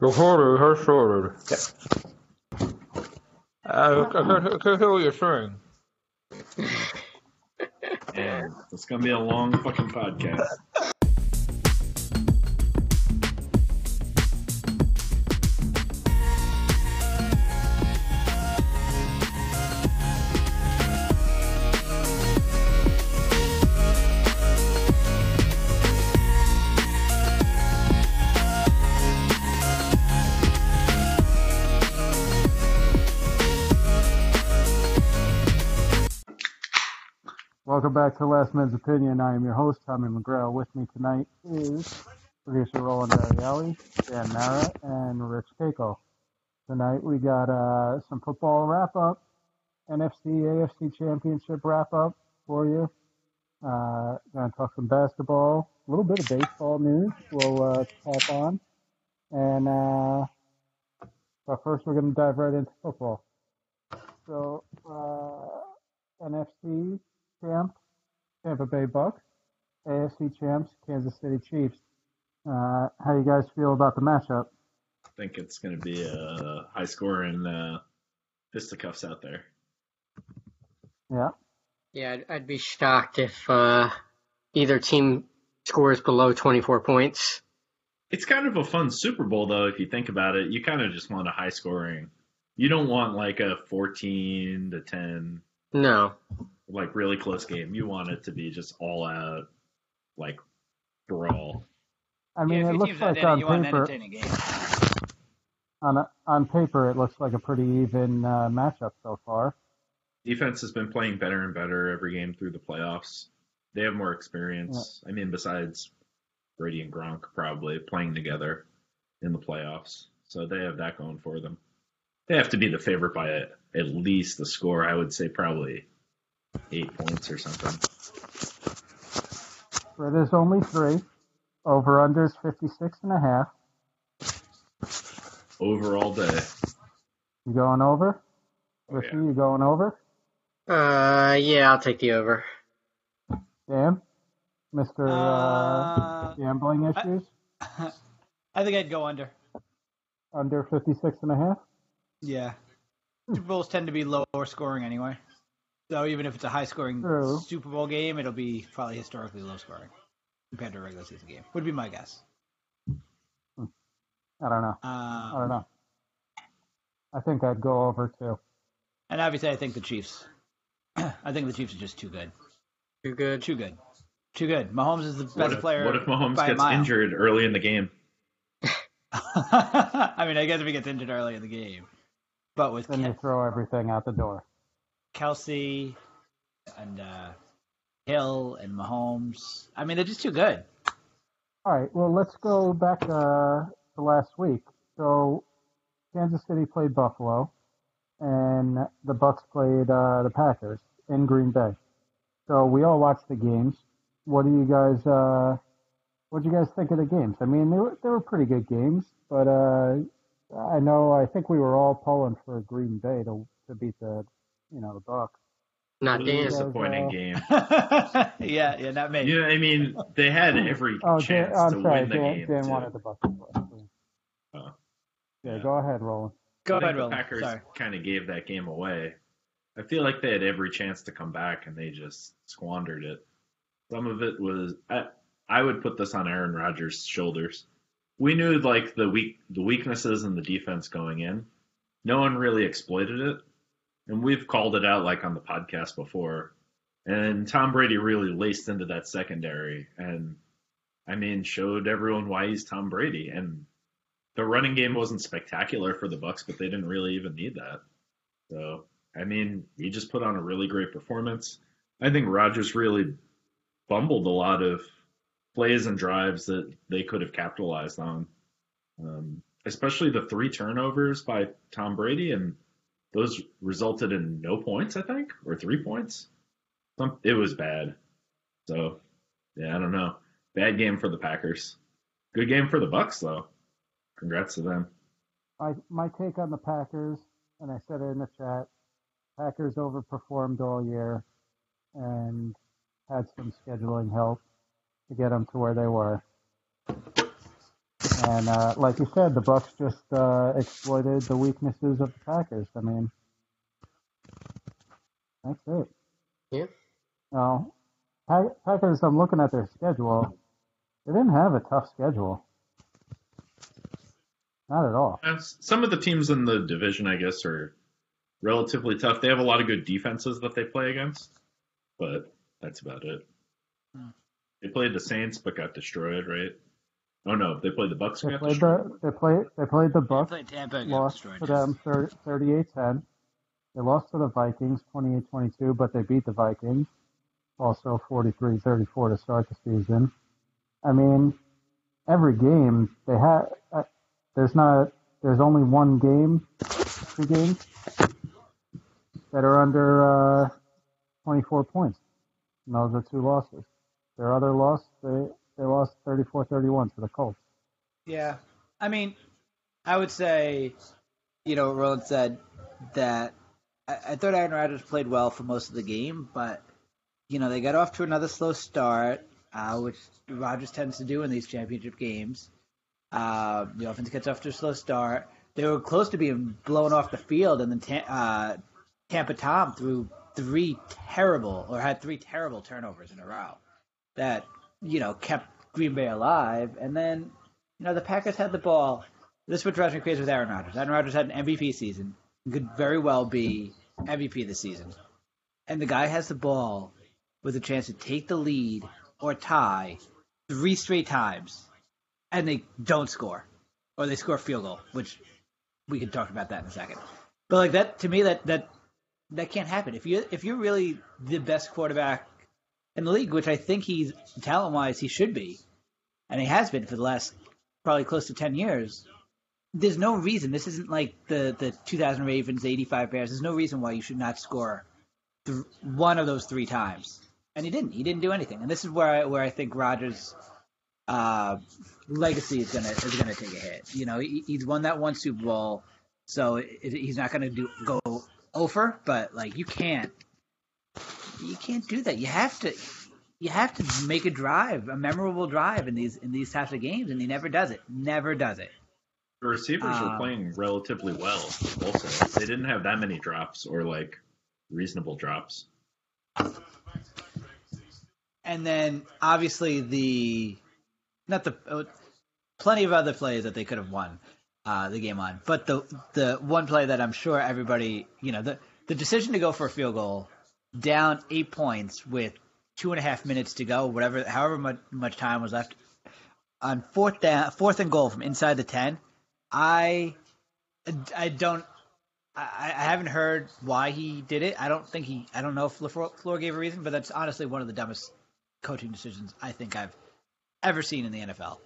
Recorded has started. Uh, I can't, I can't hear what you're saying. And it's gonna be a long fucking podcast. Back to Last Man's Opinion. I am your host, Tommy McGraw. With me tonight is producer Roland Ariely, Dan Mara, and Rich Keiko. Tonight we got uh, some football wrap up, NFC, AFC Championship wrap up for you. Uh, gonna talk some basketball, a little bit of baseball news. We'll uh, tap on, and uh, but first we're gonna dive right into football. So uh, NFC champ, Tampa Bay Bucks. AFC champs, Kansas City Chiefs. Uh, how you guys feel about the matchup? I think it's gonna be a high score scoring uh, fisticuffs out there. Yeah. Yeah, I'd, I'd be shocked if uh, either team scores below 24 points. It's kind of a fun Super Bowl though, if you think about it. You kind of just want a high scoring. You don't want like a fourteen to ten, No. Like really close game. You want it to be just all out, like brawl. I mean, yeah, it looks like on in it, you want an paper, on a, on paper, it looks like a pretty even uh, matchup so far. Defense has been playing better and better every game through the playoffs. They have more experience. I mean, besides Brady and Gronk probably playing together in the playoffs, so they have that going for them. They have to be the favorite by at least the score. I would say probably eight points or something. But there's only three. Over unders 56 and a half. Over all day. You going over? Oh, Richie, yeah. you going over? Uh, yeah, I'll take the over. Dan? Mr. Uh, Uh, gambling I- issues? I think I'd go under. Under 56 and a half? Yeah. Super Bowls tend to be lower scoring anyway. So even if it's a high scoring True. Super Bowl game, it'll be probably historically low scoring compared to a regular season game. Would be my guess. I don't know. I don't Um, know. I think I'd go over too. and obviously, I think the Chiefs. I think the Chiefs are just too good. Too good. Too good. Too good. Mahomes is the best What if, player. what if Mahomes by gets injured early in the game? I mean, I guess if he gets injured early in the game, but with Then you Ke- throw everything out the door. Kelce and uh, Hill and Mahomes, I mean, they're just too good. All right. Well, let's go back uh, to last week. So, Kansas City played Buffalo, and the Bucks played uh, the Packers in Green Bay. So we all watched the games. What do you guys? Uh, what do you guys think of the games? I mean, they were they were pretty good games, but uh, I know I think we were all pulling for Green Bay to to beat the you know the Bucks. Not a Dan. disappointing game. yeah, yeah, not me. You know, I mean, they had every Oh, Dan, chance I'm to sorry, win the Dan, game. Dan too. wanted the Bucks. to. Oh. Yeah, Yeah. go ahead, Roland. Go I think ahead, the Roland. Packers kind of gave that game away. I feel like they had every chance to come back and they just squandered it. Some of it was I, I would put this on Aaron Rodgers' shoulders. We knew like the weak the weaknesses in the defense going in. No one really exploited it. And we've called it out like on the podcast before. And Tom Brady really laced into that secondary and I mean showed everyone why he's Tom Brady and the running game wasn't spectacular for the Bucks, but they didn't really even need that. So, I mean, he just put on a really great performance. I think Rodgers really bumbled a lot of plays and drives that they could have capitalized on, um, especially the three turnovers by Tom Brady, and those resulted in no points, I think, or three points. It was bad. So, yeah, I don't know. Bad game for the Packers. Good game for the Bucks, though. Congrats to them. My my take on the Packers, and I said it in the chat. Packers overperformed all year, and had some scheduling help to get them to where they were. And uh, like you said, the Bucks just uh, exploited the weaknesses of the Packers. I mean, that's it. Yeah. Now, Pa- Packers. I'm looking at their schedule. They didn't have a tough schedule. Not at all. Some of the teams in the division, I guess, are relatively tough. They have a lot of good defenses that they play against, but that's about it. Hmm. They They played the Saints, but got destroyed, right? Oh no, they played the Bucks. They played the they played they played the They Bucks. played Tampa lost destroyed. to them 38-10. They lost to the Vikings 28-22, but they beat the Vikings also 43-34 to start the season. I mean, every game they had. Uh, there's not. There's only one game, two games that are under uh, 24 points. And those are two losses. Their other loss, they they lost 34-31 to the Colts. Yeah. I mean, I would say, you know, Roland said that I, I thought Aaron Rodgers played well for most of the game, but, you know, they got off to another slow start, uh, which Rodgers tends to do in these championship games. Uh, the offense gets off to a slow start. They were close to being blown off the field, and then Ta- uh, Tampa Tom threw three terrible, or had three terrible turnovers in a row that, you know, kept Green Bay alive. And then you know, the Packers had the ball. This is what drives me crazy with Aaron Rodgers. Aaron Rodgers had an MVP season. He could very well be MVP this season. And the guy has the ball with a chance to take the lead or tie three straight times, and they don't score, or they score a field goal, which we can talk about that in a second. But like that, to me, that that that can't happen. If you if you're really the best quarterback in the league, which I think he's talent wise he should be, and he has been for the last probably close to 10 years, there's no reason. This isn't like the, the 2000 Ravens, 85 Bears. There's no reason why you should not score th- one of those three times. And he didn't. He didn't do anything. And this is where I, where I think Rodgers' uh, legacy is gonna is gonna take a hit. You know, he, he's won that one Super Bowl, so it, it, he's not gonna do go over. But like, you can't you can't do that. You have to you have to make a drive, a memorable drive in these in these types of games, and he never does it. Never does it. The receivers were Um, playing relatively well. Also, they didn't have that many drops or like reasonable drops. And then obviously the not the uh, plenty of other plays that they could have won uh, the game on, but the the one play that I'm sure everybody you know the the decision to go for a field goal down eight points with two and a half minutes to go, whatever however much, much time was left on fourth down fourth and goal from inside the ten. I I don't I, I haven't heard why he did it. I don't think he. I don't know if LaFleur gave a reason, but that's honestly one of the dumbest coaching decisions I think I've ever seen in the NFL,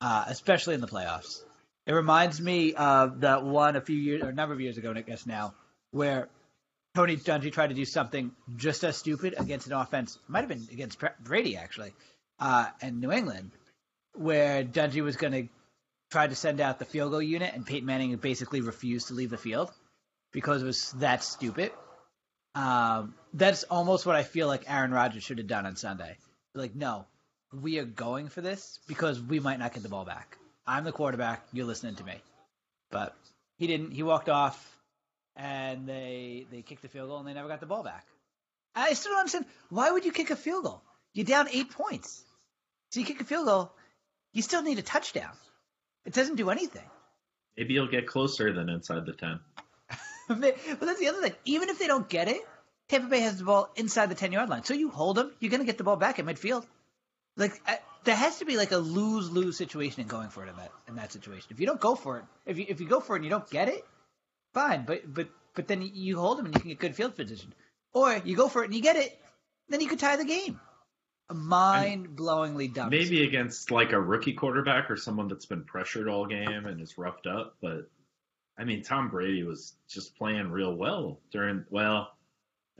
uh, especially in the playoffs. It reminds me of that one a few years or a number of years ago, I guess now, where Tony Dungy tried to do something just as stupid against an offense. Might have been against Brady actually, uh, and New England, where Dungy was going to try to send out the field goal unit, and Peyton Manning basically refused to leave the field because it was that stupid. Um, that's almost what I feel like Aaron Rodgers should have done on Sunday. Like, no, we are going for this because we might not get the ball back. I'm the quarterback. You're listening to me. But he didn't. He walked off, and they they kicked the field goal, and they never got the ball back. I still don't understand. Why would you kick a field goal? You're down eight points. So you kick a field goal, you still need a touchdown. It doesn't do anything. Maybe you'll get closer than inside the ten. but that's the other thing. Even if they don't get it, Tampa Bay has the ball inside the ten yard line. So you hold them, you're going to get the ball back at midfield. Like I, there has to be like a lose lose situation in going for it in that in that situation. If you don't go for it, if you if you go for it and you don't get it, fine. But but but then you hold them and you can get good field position. Or you go for it and you get it, then you could tie the game. A mind blowingly dumb. Maybe against like a rookie quarterback or someone that's been pressured all game and is roughed up, but I mean Tom Brady was just playing real well during well,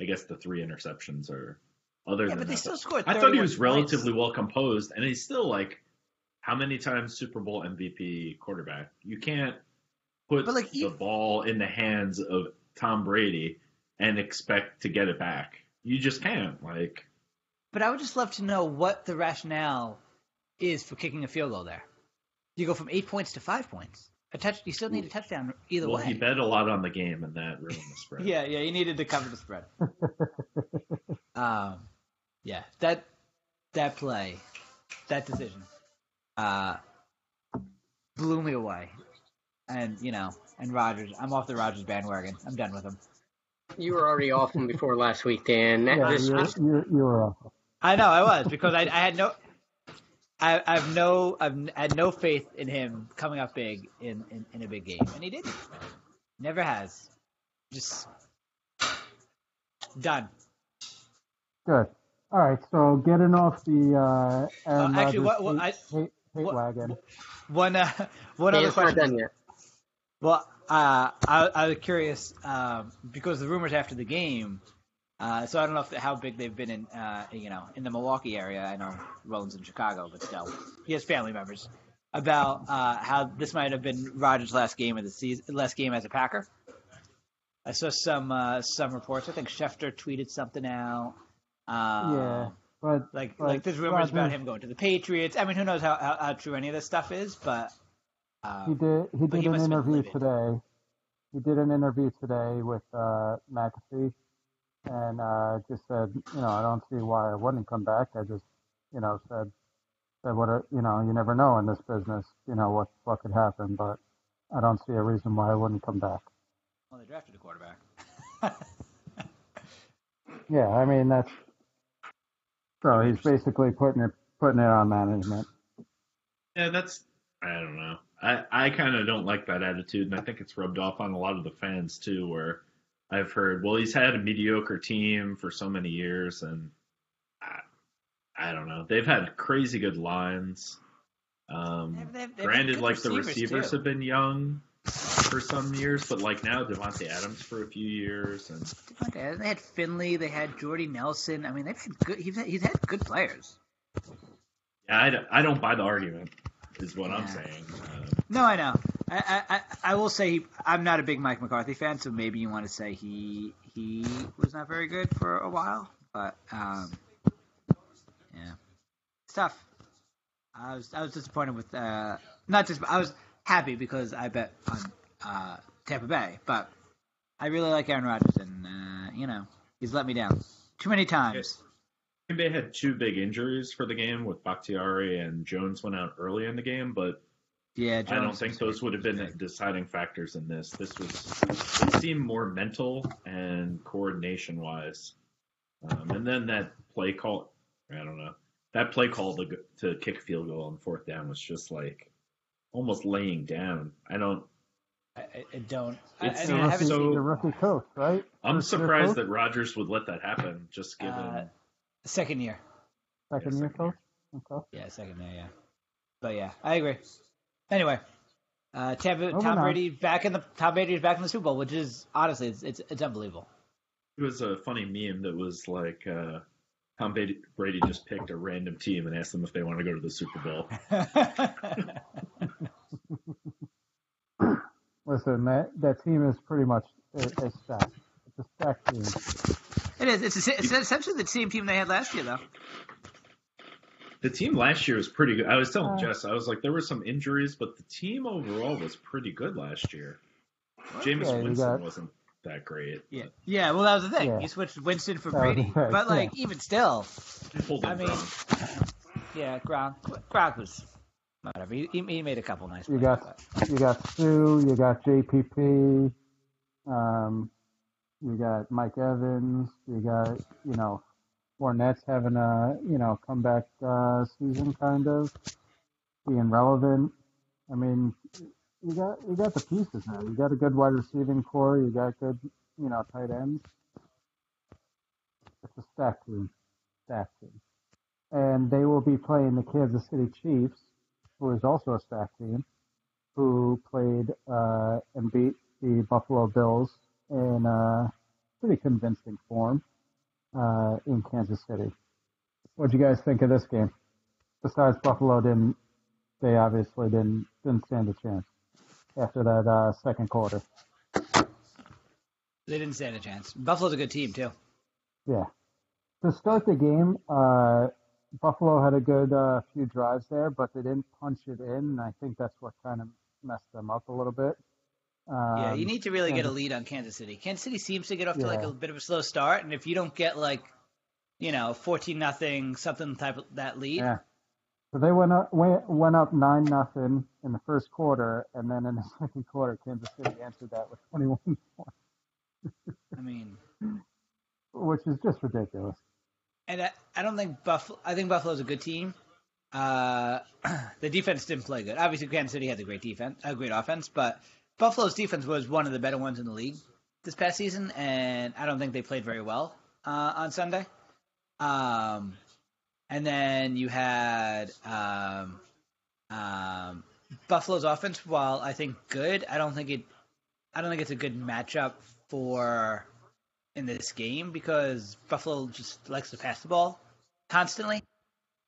I guess the three interceptions are other yeah, than but they that. still scored. I thought he 31 was points. relatively well composed, and he's still like how many times Super Bowl MVP quarterback? You can't put But, like, the you- ball in the hands of Tom Brady and expect to get it back. You just can't. Like But I would just love to know what the rationale is for kicking a field goal there. You go from eight points to five points. A touch. You still need a touchdown either well, way. Well, he bet a lot on the game, and that ruined the spread. Yeah, yeah, you needed to cover the spread. um, yeah, that that play, that decision, uh, blew me away. And you know, and Rodgers, I'm off the Rodgers bandwagon. I'm done with him. You were already off him before last week, Dan. Yeah, this, you're, this, you're, you're off. I know I was because I, I had no, I, I've no, I've had no faith in him coming up big in, in, in a big game, and he didn't. Never has. Just done. Good. All right. So getting off the uh, Aaron Uh, actually, Rodgers what- what- hate, hate, hate what- wagon. One, uh, one other Dan's not question. Well, uh, I, I was curious um, because the rumors after the game. Uh, so I don't know if, how big they've been in, uh, you know, in the Milwaukee area. I know Roland's in Chicago, but still, he has family members. About uh, how this might have been Rodgers' last game of the season, last game as a Packer. I saw some uh, some reports. I think Schefter tweeted something out. Uh, Yeah, but like but like there's rumors about him going to the Patriots. I mean, who knows how, how, how true any of this stuff is, but um, he did he did he an must have been interview today. He did an interview today with uh, McAfee, and uh, just said, you know, I don't see why I wouldn't come back. I just, you know, said said what a- you know, you never know in this business, you know what what could happen, but I don't see a reason why I wouldn't come back. well, they drafted a quarterback. Yeah, I mean that's so he's basically putting it putting it on management. Yeah, that's I don't know. I I kind of don't like that attitude, and I think it's rubbed off on a lot of the fans too. Where I've heard, well, he's had a mediocre team for so many years, and I, I don't know. They've had crazy good lines. Um, They've- they've- they've granted, like the receivers, receivers too. have been young for some years, but like now Davante Adams for a few years, and They had Finley. They had Jordy Nelson. I mean, they've had good. He's had, he's had good players. yeah, I, I don't buy the argument, is what I'm saying. Uh, No, I know. I I, I, I will say he, I'm not a big Mike McCarthy fan, so maybe you want to say he he was not very good for a while. But um, yeah, it's tough. I was I was disappointed with uh, not just I was happy because I bet on uh, Tampa Bay, but I really like Aaron Rodgers, and uh, you know he's let me down too many times. Green Bay had two big injuries for the game with Bakhtiari and Jones went out early in the game, but Yeah, I don't think those would have been deciding factors in this. This was it seemed more mental and coordination wise, um, and then that play call. I don't know that play call to to kick a field goal on fourth down was just like almost laying down. I don't. I, I- don't. It's I, mean, I haven't so- seen the rookie coach, right? I'm First surprised that Rodgers would let that happen. Just given. Uh, second year. second Yeah, year second coach. Okay. Yeah, second year, yeah. But yeah, I agree. Anyway, uh, Tampa, Tom on. Brady back in the Tom Brady is back in the Super Bowl, which is honestly it's it's, it's unbelievable. It was a funny meme that was like uh, Tom Brady, Brady just picked a random team and asked them if they want to go to the Super Bowl. Listen, that that team is pretty much is, is stacked. It's a stacked team. It is. It's, it's essentially the same team they had last year, though. The team last year was pretty good. I was telling Uh, Jess, I was like, there were some injuries, but the team overall was pretty good last year. James Yeah, Winston got- wasn't that great. Yeah, yeah. Well, that was the thing. Yeah. You switched Winston for Brady, the but like yeah. even still, but I mean, Gronk. yeah, Gronk, Gronk was whatever. He, he he made a couple nice. You plays, got but- you got Suh, you got JPP, um, you got Mike Evans, you got you know Fournette's having a you know comeback uh, season kind of being relevant. I mean, you got you got the pieces now. You got a good wide receiving core. You got good you know tight ends. It's a stacked team, stacked team, and they will be playing the Kansas City Chiefs who is also a stack team, who played uh, and beat the Buffalo Bills in uh, pretty convincing form uh, in Kansas City. What do you guys think of this game? Besides Buffalo, didn't they obviously didn't didn't stand a chance after that uh, second quarter? They didn't stand a chance. Buffalo's a good team too. Yeah. To start the game, uh, Buffalo had a good uh, few drives there, but they didn't punch it in. And I think that's what kind of messed them up a little bit. Um, yeah, you need to really get a lead on Kansas City. Kansas City seems to get off to like a bit of a slow start, and if you don't get like, you know, fourteen nothing something type of that lead, Yeah. So they went up went, went up nine nothing in the first quarter, and then in the second quarter, Kansas City answered that with 21 points, I mean, which is just ridiculous. and I, I don't think Buffalo. I think Buffalo's a good team. Uh, the defense didn't play good. Obviously, Kansas City had a great defense, a great offense, but Buffalo's defense was one of the better ones in the league this past season, and I don't think they played very well uh, on Sunday. Um, and then you had um, um, Buffalo's offense. While I think good, I don't think it. I don't think it's a good matchup for in this game because Buffalo just likes to pass the ball constantly.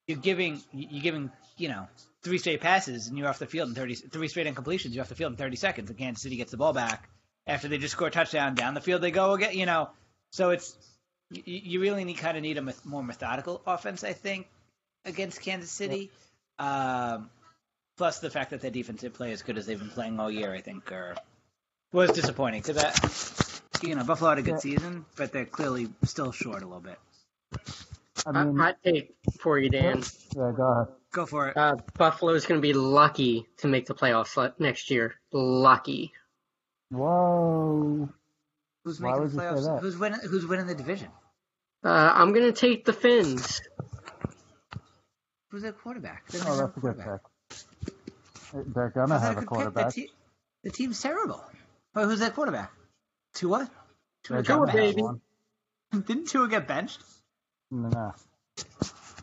You're giving you're giving you know three straight passes and you're off the field in thirty three straight incompletions. You're off the field in thirty seconds. And Kansas City gets the ball back after they just score a touchdown. Down the field they go again. You know, so it's you, you really need kind of need a meth- more methodical offense. I think against Kansas City. Um, plus the fact that their defense didn't play as good as they've been playing all year, I think, are, was disappointing because that you know Buffalo had a good Yeah. season, but they're clearly still short a little bit. I Hot mean, hot take for you, Dan. yeah, go ahead. Go for it. Uh, Buffalo's going to be lucky to make the playoffs next year. Lucky. Whoa. who's why making the playoffs? Who's winning? Who's winning the division? Uh, I'm going to take the Fins. Who's their quarterback? They don't Oh, even that's have a good quarterback. pick. They're gonna have a pick? quarterback. The, te- the team's terrible. But who's their quarterback? Tua. Tua Tua, gonna have baby. Didn't Tua get benched? No.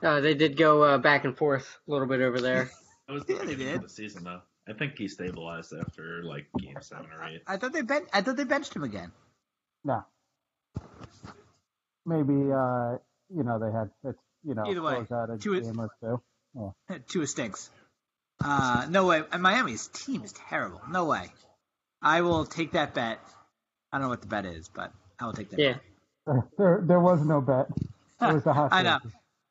Uh, they did go uh, back and forth a little bit over there. That was the Yeah, they did. the season, though. I think he stabilized after like game seven or eight. I thought they ben- I thought they benched him again. No. Maybe uh, you know they had Fitz, you know Either way, out a Tua- game or two. Tua stinks. Uh, no way. And Miami's team is terrible. No way. I will take that bet. I don't know what the bet is, but I will take that. Yeah. There, there was no bet. It was a hot I know.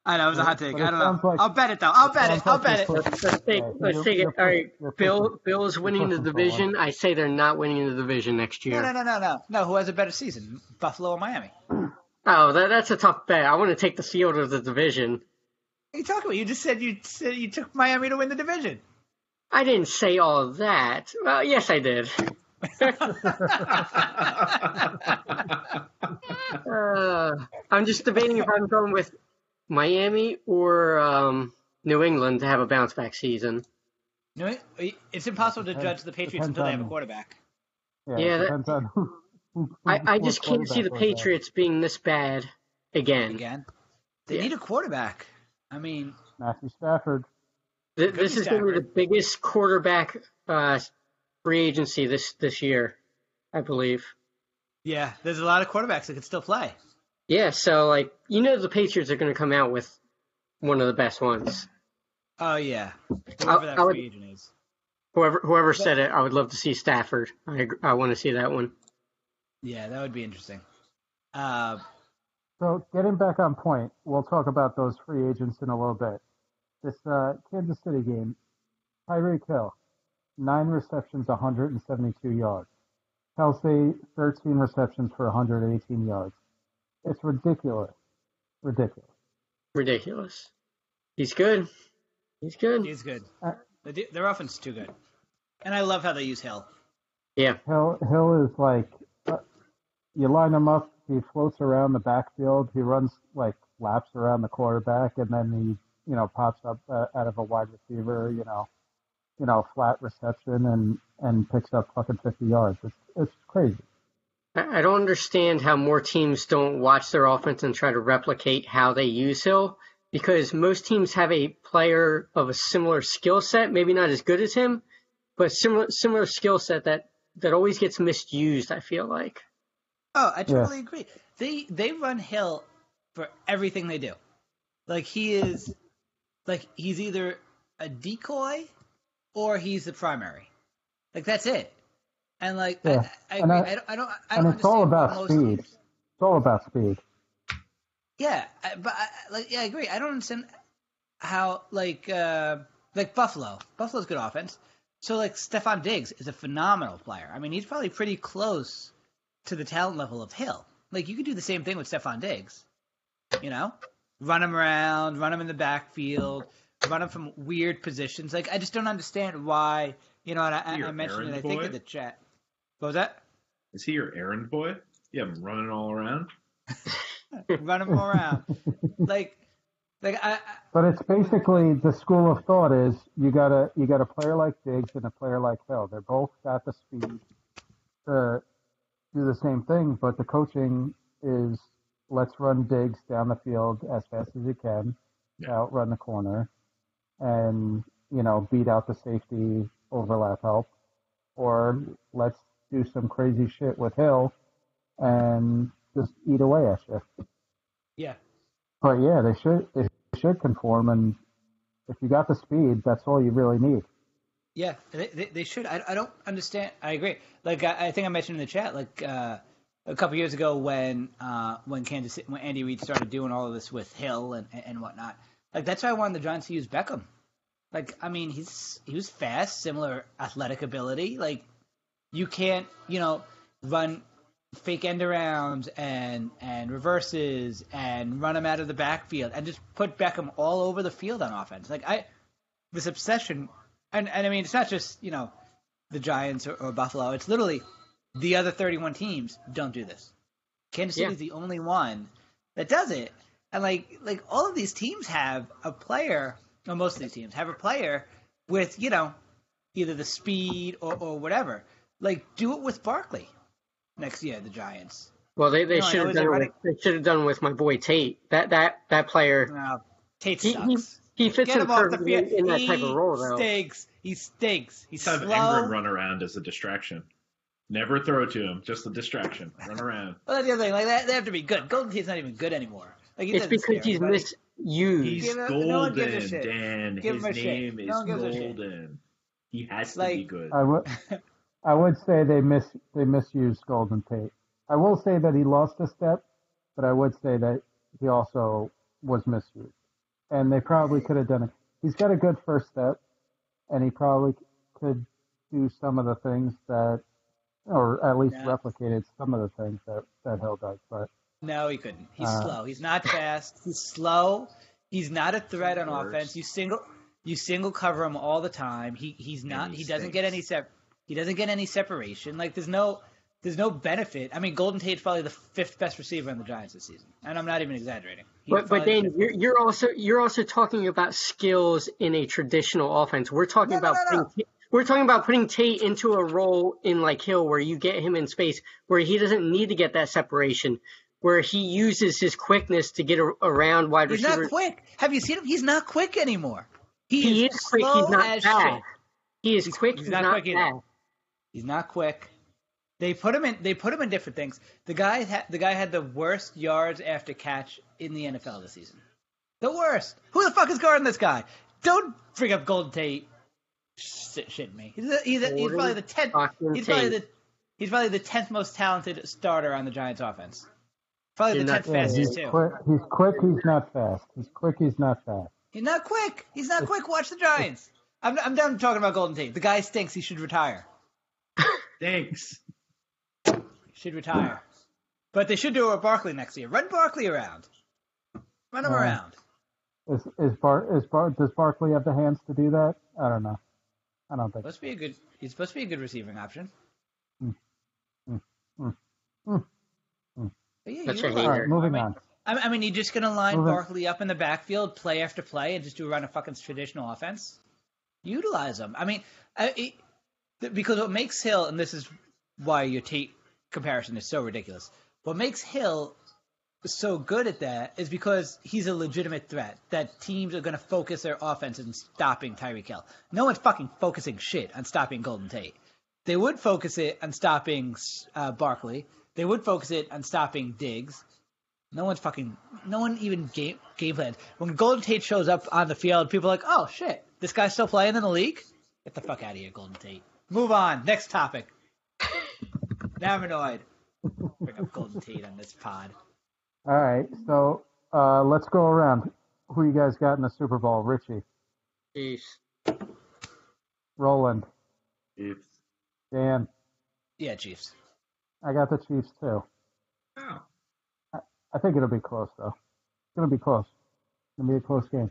Take. I know it was a hot But take. I don't know. Like, I'll bet it though. I'll bet it. I'll bet it. you're Let's, let's take let's you're- take it. you're All right, pushing- you're Bill. pushing- Bill's winning the pushing for one. division. I say they're not winning the division next year. no, no, no, no. No, who has a better season, Buffalo or Miami? Oh, that, that's a tough bet. I want to take the field of the division. are you talking about? You just said you said you took Miami to win the division. I didn't say all of that. Well, yes, I did. Uh, I'm just debating if I'm going with Miami or um, New England to have a bounce back season. No, it's impossible to judge the Patriots until they have a quarterback. Yeah, Yeah, that- on who, who, I, I just can't see the quarterback was. Patriots being this bad again. Again, they Yeah. need a quarterback. I mean, Matthew Stafford. Th- This is going to be the biggest quarterback uh, free agency this this year, I believe. yeah, there's a lot of quarterbacks that could still play. Yeah, so like you know the Patriots are going to come out with one of the best ones. Oh yeah, whoever I- that I would- free agent is. Whoever whoever said it, I would love to see Stafford. I I want to see that one. Yeah, that would be interesting. Uh, So getting back on point, we'll talk about those free agents in a little bit. This uh, Kansas City game, Tyreek Hill, nine receptions, 172 yards. Kelce, 13 receptions for 118 yards. It's ridiculous. Ridiculous. Ridiculous. He's good. He's good. he's good. Uh, The Their offense is too good, and I love how they use Hill. Yeah. Hill, Hill is like, uh, you line him up, he floats around the backfield, he runs like laps around the quarterback, and then he, you know, pops up uh, out of a wide receiver, you know, you know, flat reception and and picks up fucking 50 yards. It's it's crazy. I I don't understand how more teams don't watch their offense and try to replicate how they use Hill because most teams have a player of a similar skill set, maybe not as good as him, but similar similar skill set that that always gets misused. I feel like. Oh, I totally agree. They they run Hill for everything they do. Like he is, like he's either a decoy or he's the primary. Like that's it. And like Yeah. I, I, And agree. I- I, don't, I don't, I don't it's all about speed. It's all about speed. Yeah, I- but I, like yeah, I agree. I don't understand. how like uh, like Buffalo. Buffalo's good offense. So like Stefon Diggs is a phenomenal player. I mean, he's probably pretty close to the talent level of Hill. Like you could do the same thing with Stefon Diggs. You know, run him around, run him in the backfield, run him from weird positions. Like I just don't understand why. You know, and I, I Your I mentioned it. I think boy? in the chat. What was that? Is he your errand boy? You have him running all around. running him around. like, like I, I But it's basically the school of thought is you got a you got a player like Diggs and a player like Hill. They're both got the speed to do the same thing, but the coaching is let's run Diggs down the field as fast as you can, Yeah. outrun the corner, and you know beat out the safety overlap help, or let's do some crazy shit with Hill and just eat away at you. yeah. But yeah, they should they should conform, and if you got the speed, that's all you really need. Yeah, they, they, they should. I, I don't understand. I agree. Like I, I think I mentioned in the chat, like uh, a couple years ago when uh, when Kansas when Andy Reid started doing all of this with Hill and and whatnot. Like that's why I wanted the Giants to use Beckham. Like I mean, he's he was fast, similar athletic ability. Like you can't you know run fake end arounds and and reverses and run him out of the backfield and just put Beckham all over the field on offense. Like I this obsession and and I mean it's not just you know the Giants or, or Buffalo. It's literally the other 31 teams don't do this. Kansas City Yeah. is the only one that does it, and like like all of these teams have a player, or most of these teams have a player with you know either the speed or or whatever. Like do it with Barkley next year, the Giants. Well, they, they No, should have done it with, they should have done with my boy Tate. That that that player Uh, Tate He- he- sucks. he fits Get in him off the perfectly field. in that he type of role though. Stinks. He stinks. He's Just have slow. Ingram run around as a distraction. Never throw to him, just a distraction. Run around. Well, that's the other thing. Like they, they have to be good. Golden Tate's not even good anymore. Like It's because scare he's anybody. misused. He's him- no one gives a golden, shit. Dan. Give His him a shit. name is No one gives a shit. golden. He has to Like- be good. I would I would say they miss they misused Golden Tate. I will say that he lost a step, but I would say that he also was misused, and they probably could have done it. He's got a good first step, and he probably could do some of the things that, or at least Yeah. replicated some of the things that that Hill does. But No, he couldn't. He's Uh, slow. He's not fast. He's slow. He's not a threat on offense. You single you single cover him all the time. He he's not. he He, doesn't get any sep. He doesn't get any separation. Like there's no there's no benefit. I mean, Golden Tate's probably the fifth best receiver in the Giants this season, and I'm not even exaggerating. He's But but you're, you're also you're also talking about skills in a traditional offense. We're talking No, about no, no. putting, we're talking about putting Tate into a role in like Hill where you get him in space where he doesn't need to get that separation, where he uses his quickness to get a, around wide He's receivers. not quick. Have you seen him? He's not quick anymore. He, He is, is quick. He's not fast. shit. He is He's- quick. he's He's, not not, quick either. Fast. He's not quick. They put him in. They put him in different things. The guy had the guy had the worst yards after catch in the NFL this season. The worst. Who the fuck is guarding this guy? Don't bring up Golden Tate. Shit, shitting me. He's, a, he's, a, he's probably the tenth. He's probably the he's probably the tenth most talented starter on the Giants offense. Probably You're the tenth fastest he's too. quick. He's quick. He's not fast. He's quick. He's not fast. He's not quick. He's not quick. Watch the Giants. I'm I'm done talking about Golden Tate. The guy stinks. He should retire. Thanks. Should retire. But they should do it with Barkley next year. Run Barkley around. Run him Uh, around. Is is Bar is Bar does Barkley have the hands to do that? I don't know. I don't think. Supposed to be a good. He's supposed to be a good receiving option. Mm, mm, mm, mm, mm. But yeah, That's you're a right. All hater. right, moving I mean, on. I I mean, you're just gonna line Moving- Barkley up in the backfield, play after play, and just do run a fucking traditional offense. Utilize him. I mean, I, it, th- because what makes Hill, and this is why your Tate comparison is so ridiculous. What makes Hill so good at that is because he's a legitimate threat that teams are going to focus their offense on stopping Tyreek Hill. No one's fucking focusing shit on stopping Golden Tate. They would focus it on stopping uh, Barkley. They would focus it on stopping Diggs. No one's fucking. No one even game game plans. When Golden Tate shows up on the field, people are like, "Oh shit, this guy's still playing in the league." Get the fuck out of here, Golden Tate. Move on. Next topic. now I'm annoyed. Bring up Golden Tate on this pod. All right, so uh, let's go around. who you guys got in the Super Bowl? Richie, Chiefs. Roland, Chiefs. Dan. Yeah, Chiefs. I got the Chiefs too. oh, I think it'll be close though. It's gonna be close. It's gonna be a close game.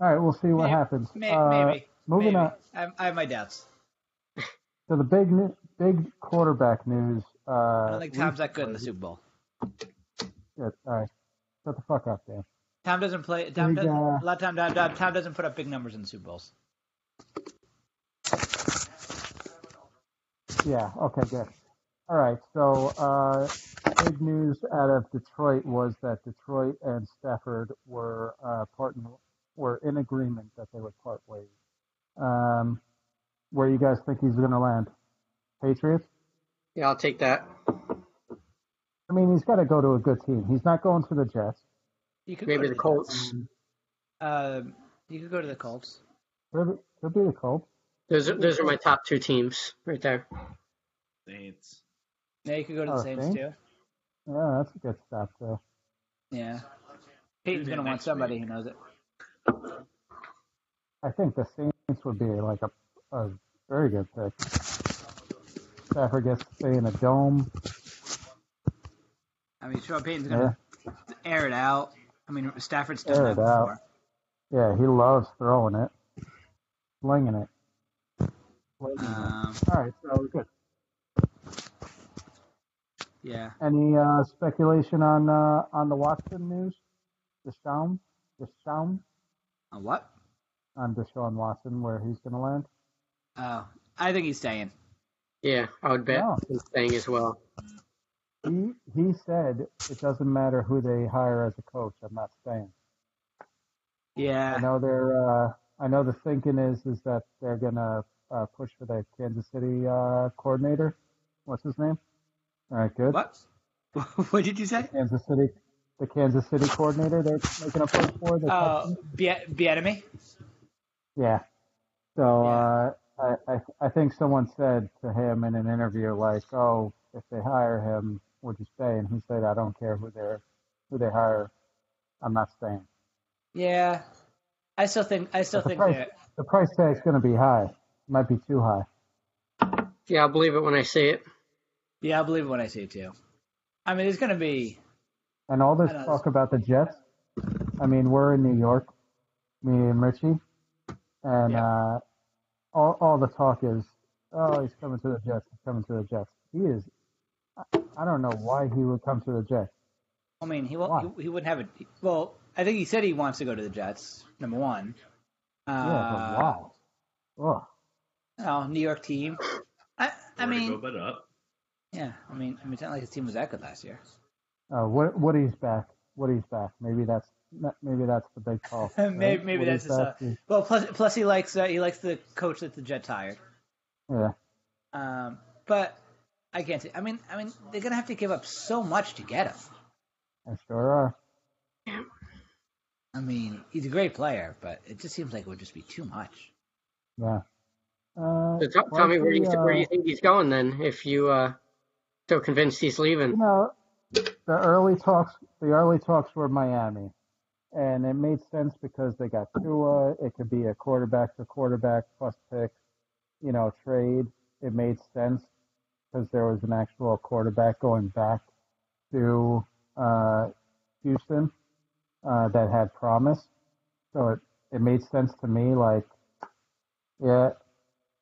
All right, we'll see what Maybe- happens. May, Uh, maybe. moving maybe. on I, I have my doubts. To the big big quarterback news. Uh, I don't think Tom's that good in the Super Bowl. Good. All right, shut the fuck up, Dan. Tom doesn't play. Tom Big, doesn't, uh, a lot of time. Tom, Tom, Tom doesn't put up big numbers in the Super Bowls. Yeah. Okay. Good. All right. So, uh, big news out of Detroit was that Detroit and Stafford were uh, part were in agreement that they would part ways. Um, where you guys think he's going to land? Patriots. Yeah, I'll take that. I mean, he's got to go to a good team. He's not going to the Jets. You could Maybe go the to Colts. Um, you could go to the Colts. Could be, could be the Colts. Those are, those are my top two teams right there. Saints. Yeah, you could go to the Oh, Saints Saints? too. Yeah, that's a good stop too. Yeah. Payton's gonna want somebody week. who knows it. I think the Saints would be like a, a very good pick. Stafford gets to stay in a dome. I mean, Sean Payton's gonna air it out. I mean, Stafford's done Air that it out. before. yeah, he loves throwing it, slinging it. Slinging it. Um, All right, so good. yeah. Any uh, speculation on uh, on the Watson news? Deshaun, Deshaun On what? on Deshaun Watson, where he's going to land? Oh, I think he's staying. Yeah, I would bet No. he's staying as well. He he said it doesn't matter who they hire as a coach. I'm not staying. I Yeah. know they're. Uh, I know the thinking is is that they're gonna uh, push for the Kansas City uh, coordinator. What's his name? All right, good. What? what did you say? Kansas City, the Kansas City coordinator. They're making a push for the. Oh, Be- Bieniemy? Yeah. So uh, I, I I think someone said to him in an interview like, "Oh, if they hire him, would you stay?" And he said, "I don't care who they who they hire. I'm not staying." Yeah. I still think. I still But the think price that. the price tag's going to be high. It Might be too high. Yeah, I'll believe it when I see it. Yeah, I believe it when I see it too. I mean, it's gonna be. And all this I know. talk about the Jets. I mean, we're in New York, me and Richie, and Yeah. uh, all all the talk is, oh, he's coming to the Jets. He's coming to the Jets. He is. I, I don't know why he would come to the Jets. I mean, he won't. He, he wouldn't have it. Well, I think he said he wants to go to the Jets. Number one. Uh, Yeah, but why? Ugh. Oh, New York team. I. I mean, go but up. yeah. I mean, I mean, it's not like his team was that good last year. Uh, what Woody's back. Woody's back. Maybe that's maybe that's the big call. right? maybe maybe that's his. Uh, well, plus plus he likes uh, he likes the coach that the Jets hired. Yeah. Um, but I can't say. I mean, I mean, they're gonna have to give up so much to get him. I sure are. I mean, he's a great player, but it just seems like it would just be too much. Yeah. Uh, So, T- Tommy, where do you where do you uh, think he's going then? If you uh, so convinced he's You leaving, know, the early talks, the early talks were Miami, and it made sense because they got Tua. It could be a quarterback for quarterback plus pick, you know, trade. It made sense because there was an actual quarterback going back to uh, Houston uh, that had promise. So it it made sense to me. Like, yeah,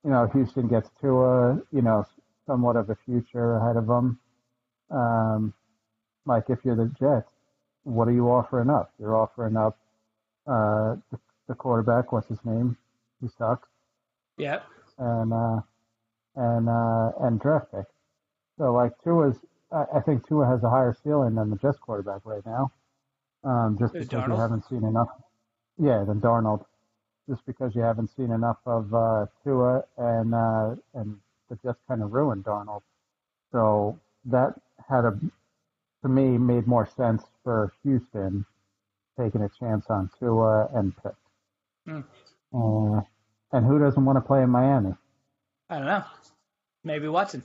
you know, Houston gets Tua. You know, somewhat of a future ahead of them. Um, like if you're the Jets, what are you offering up? You're offering up uh, the, the quarterback. What's his name? He sucks. Yeah. And uh, and uh, and draft pick. So like Tua's, I, I think Tua has a higher ceiling than the Jets quarterback right now. Um, just Who's because Darnold? you haven't seen enough. Yeah, than Darnold. Just because you haven't seen enough of uh, Tua and uh, and the Jets kind of ruined Darnold. So that had a to me made more sense for Houston taking a chance on Tua and pick. Hmm. Uh, and who doesn't want to play in Miami? I don't know. Maybe Watson.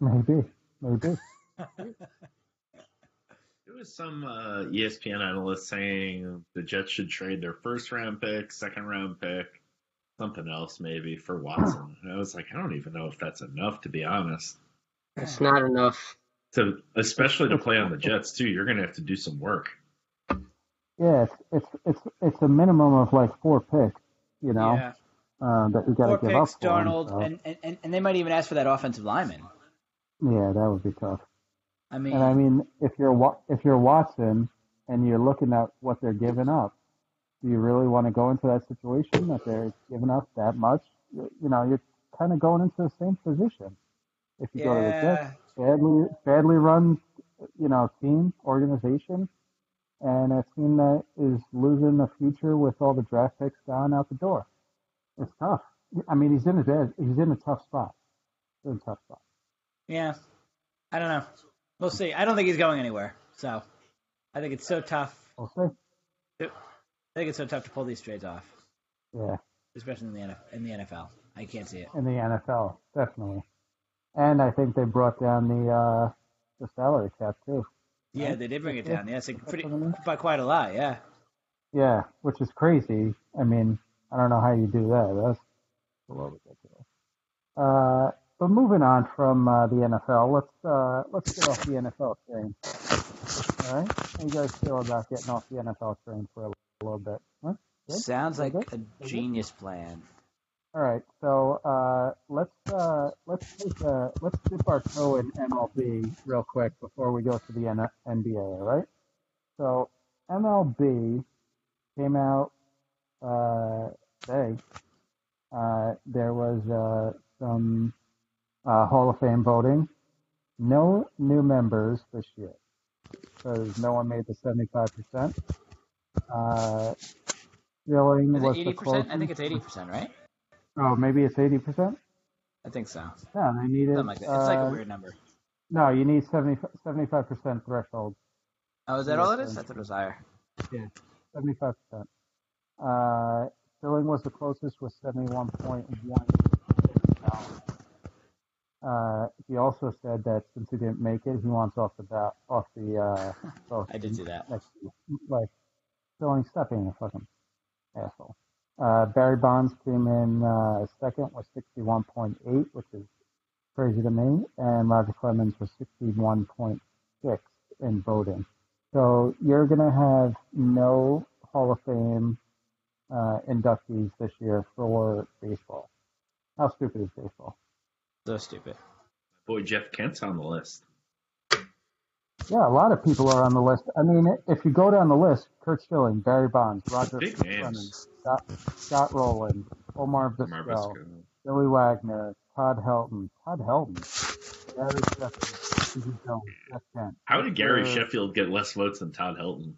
Maybe, maybe. There was some uh, ESPN analyst saying the Jets should trade their first round pick, second round pick, something else maybe for Watson. And I was like, I don't even know if that's enough to be honest. It's not enough. To especially to play on the Jets too, you're gonna have to do some work. Yeah, it's it's it's it's a minimum of like four picks, you know, Yeah. uh, that you got Four to give picks, up for him, Darnold, so, and, and and they might even ask for that offensive lineman. yeah, that would be tough. I mean, And I mean, if you're Wa- if you're Watson and you're looking at what they're giving up, do you really want to go into that situation that they're giving up that much? You you know, you're kind of going into the same position. If you go to the Jets, badly badly run, you know, team organization, and a team that is losing the future with all the draft picks gone out the door. It's tough. I mean, he's in a bad, he's in a tough spot. He's in a tough spot. yeah. I don't know. We'll see. I don't think he's going anywhere. So, I think it's so tough. We'll see. I think it's so tough to pull these trades off, Yeah, especially in the in the NFL. I can't see it. in the NFL, definitely. And I think they brought down the uh, the salary cap too. Yeah, they did bring it down. Yeah, it's like pretty That's what I mean. by quite a lot. Yeah. Yeah, which is crazy. I mean, I don't know how you do that. That's a ridiculous. Uh, but moving on from uh, the NFL, let's uh, let's get off the NFL train. All right, how you guys feel about getting off the NFL train for a little bit? Huh? Sounds like a genius plan. All right, so uh, let's uh, let's take a, let's dip our toe in MLB real quick before we go to the N- NBA. All right, so MLB came out uh, today. Uh, there was uh, some uh, Hall of Fame voting. No new members this year because no one made the seventy-five percent. Uh, Is was it eighty percent? I closest. think it's eighty percent, right? Oh, maybe it's eighty percent. I think so. Yeah, they needed. Something like that. It's like a uh, weird number. No, you need 75 percent threshold. Oh, is that all it is? I thought it was higher. Seventy-five percent. Uh, Schilling was the closest with seventy-one point one. Uh, he also said that since he didn't make it, he wants off the bat, off the uh, I did see that. next. Like, Schilling, stop being a fucking asshole. Uh, Barry Bonds came in uh, second with sixty-one point eight, which is crazy to me, and Roger Clemens was sixty-one point six in voting. So you're going to have no Hall of Fame uh, inductees this year for baseball. How stupid is baseball? So stupid. Boy, Jeff Kent's on the list. Yeah, a lot of people are on the list. I mean, if you go down the list, Curt Schilling, Barry Bonds, Roger Clemens. Scott, Scott Rolen, Omar Vizquel. Billy Wagner, Todd Helton, Todd Helton, Gary Sheffield, Jeff Kent. How did Gary uh, Sheffield get less votes than Todd Helton?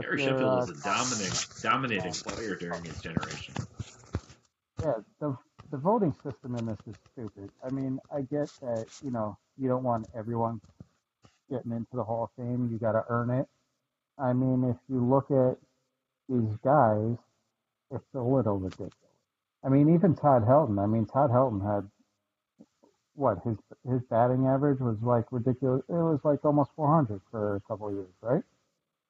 Gary Sheffield uh, was a dominant, dominating player during his generation. Yeah, the the voting system in this is stupid. I mean, I get that you know you don't want everyone getting into the Hall of Fame. You got to earn it. I mean, if you look at these guys, it's a little ridiculous. I mean, even Todd Helton. I mean, Todd Helton had what his his batting average was like ridiculous. It was like almost 400 for a couple of years, right?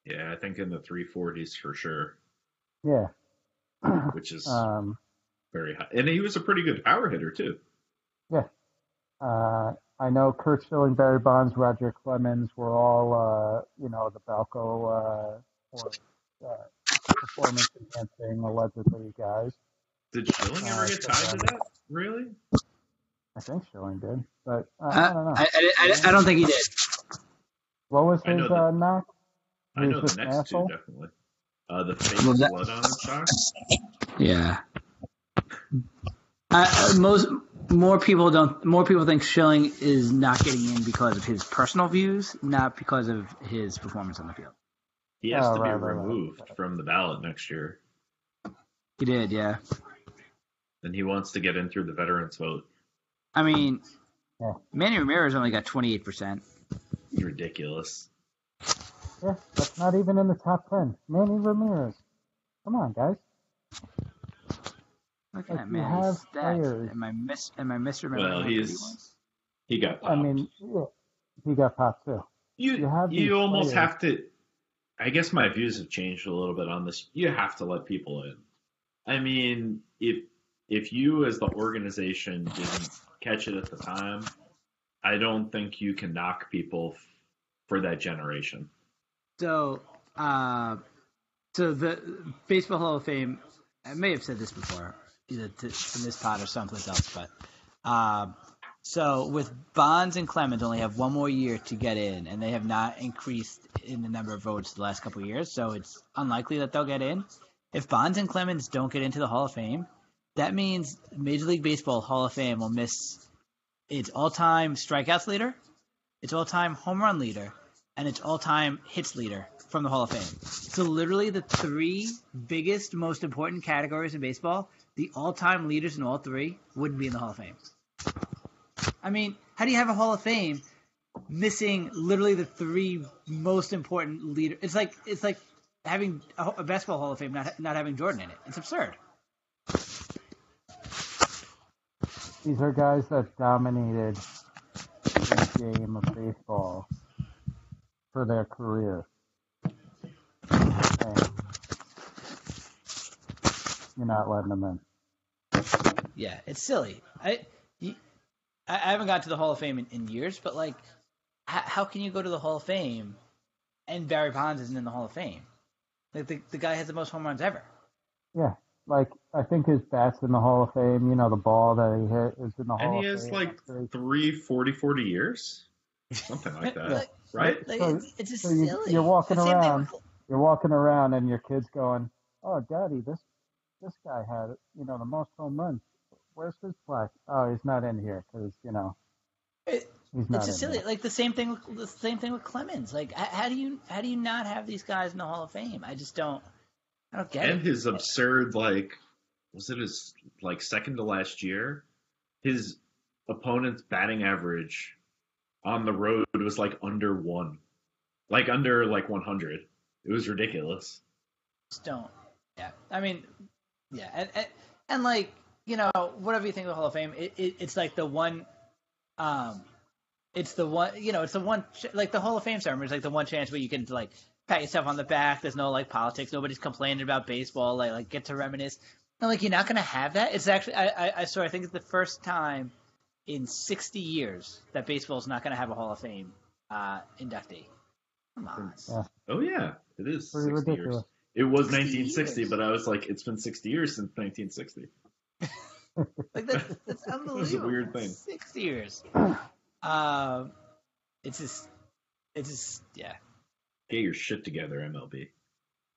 Yeah, I think in the 340s for sure, Yeah. which is um, very high. And he was a pretty good power hitter too. Yeah, uh, I know Curt Schilling, Barry Bonds, Roger Clemens were all, uh, you know, the Balco uh, or, uh, performance enhancing allegedly guys. Did Schilling ever get so, tied to that? Really? I think Schilling did, but uh, I don't know. I, I, I, I don't think he did. what was I know his that- uh, knock? I know the next asshole? two definitely. Uh, the fake blood on his socks. Yeah. Uh, most more people don't. More people think Schilling is not getting in because of his personal views, not because of his performance on the field. He has Oh, to be right, right, right. removed from the ballot next year, He did, yeah. and he wants to get in through the veterans vote. I mean, Yeah. Manny Ramirez only got twenty eight percent. Ridiculous. Yeah, that's not even in the top ten. Manny Ramirez. Come on, guys. Look Like, at you Manny's have stats. players. Am I miss? Am I misremembering? Well, how he he's- was? He got I mean, yeah, he got popped too. You You you, have these almost players. have to. I guess my views have changed a little bit on this. You have to let people in. I mean, if if you as the organization didn't catch it at the time, I don't think you can knock people f- for that generation. So, uh, so the Baseball Hall of Fame. I may have said this before, either to, in this pod or someplace else, but um, so with Bonds and Clemens only have one more year to get in, and they have not increased in the number of votes the last couple years, so it's unlikely that they'll get in. If Bonds and Clemens don't get into the Hall of Fame, that means Major League Baseball Hall of Fame will miss its all-time strikeouts leader, its all-time home run leader, and its all-time hits leader from the Hall of Fame. So literally the three biggest, most important categories in baseball, the all-time leaders in all three wouldn't be in the Hall of Fame. I mean, how do you have a Hall of Fame missing literally the three most important leaders? It's like it's like having a, basketball Hall of Fame not not having Jordan in it. It's absurd. These are guys that dominated the game of baseball for their career. And you're not letting them in. Yeah, it's silly. I, you, I I haven't got to the Hall of Fame in, in years, but like, how, how can you go to the Hall of Fame and Barry Bonds isn't in the Hall of Fame? Like the the guy has the most home runs ever. Yeah, like I think his bat's in the Hall of Fame. You know, the ball that he hit is in the And Hall he of has Fame. like That's great. three 40, 40 years, something like that, Like- right? Like, So- it's, it's just so you- silly. you're walking The same thing around. with- You're walking around and your kid's going, "Oh, Daddy, this this guy had you know the most home runs. Where's his plaque? Oh, he's not in here because you know It- it's just silly. here." Like the same thing. With, the same thing with Clemens. Like, how do you how do you not have these guys in the Hall of Fame? I just don't. I don't get and it. And his absurd like was it his like second to last year his opponent's batting average on the road was like under one like under like 100 it was ridiculous just don't. Yeah, I mean, yeah, and, and and like you know, whatever you think of the Hall of Fame, it, it it's like the one, um, it's the one you know, it's the one like the Hall of Fame ceremony is like the one chance where you can like pat yourself on the back. There's no like politics. Nobody's complaining about baseball. Like like get to reminisce. And like you're not gonna have that. It's actually I I, I saw I think it's the first time in 60 years that baseball's not gonna have a Hall of Fame uh, inductee. Come on. Yeah. oh yeah it is Pretty 60 ridiculous. years it was 60 1960 years. but i was like it's been 60 years since 1960 Like that's, that's unbelievable. It's a weird thing. Six years. Um, it's just, it's just, yeah. get your shit together mlb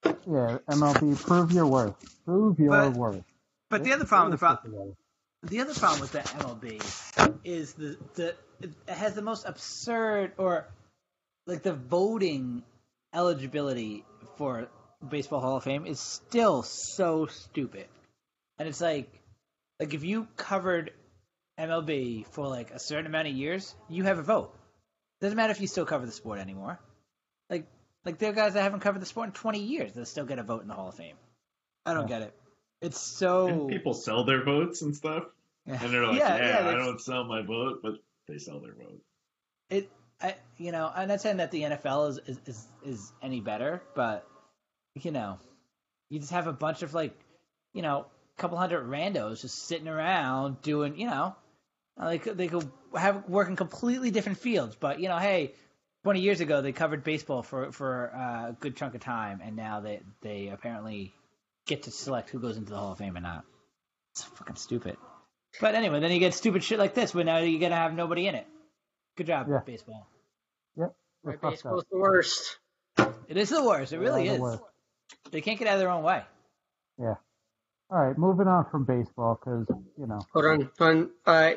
Yeah, MLB, prove your worth. Prove your But- worth. But the other problem, get the problem, the other problem with the MLB is the the it has the most absurd or like the voting eligibility for baseball Hall of Fame is still so stupid, and it's like like if you covered MLB for like a certain amount of years, you have a vote. Doesn't matter if you still cover the sport anymore. Like like there are guys that haven't covered the sport in twenty years that still get a vote in the Hall of Fame. I don't Yeah. get it. It's so and people sell their votes and stuff and they're like Yeah, yeah, yeah, i don't sell my vote but they sell their vote it I, you know i'm not saying that the nfl is, is is is any better but you know you just have a bunch of like you know a couple hundred randos just sitting around doing you know like they could have work in completely different fields but you know hey 20 years ago they covered baseball for for uh, a good chunk of time and now they they apparently get to select who goes into the hall of fame or not it's fucking stupid but anyway then you get stupid shit like this where now you're gonna have nobody in it good job Yeah. baseball. Right, baseball's the worst. it is the worst it really Yeah, the is worst. they can't get out of their own way Yeah. All right, moving on from baseball because you know Hold on, hold on. Uh,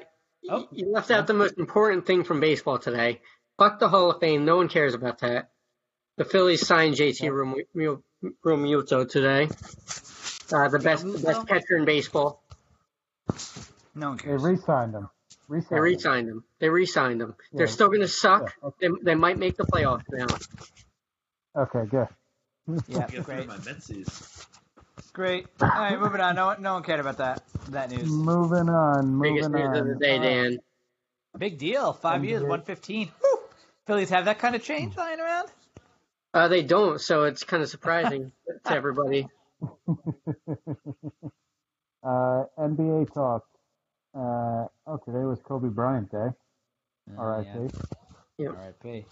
Oh. you left out the most important thing from baseball today. Fuck the Hall of Fame. No one cares about that. The Phillies signed JT Realmuto Realmuto today. Uh, the best, the best catcher in baseball. no one cares. they re-signed him. Re-signed They re-signed them. They re-signed him. They're still going to suck. Yeah, They, they might make the playoffs now. Okay, good. yeah great my Metsies. great all right moving on no one no one cared about that that news Moving on. Moving Biggest news on. of the day, Uh, Dan. big deal five years 115 Phillies have that kind of change lying around? Uh, they don't, so it's kind of surprising to everybody. uh, NBA talk. Uh, oh, today was Kobe Bryant Day. Uh, R.I.P. Yep. R.I.P.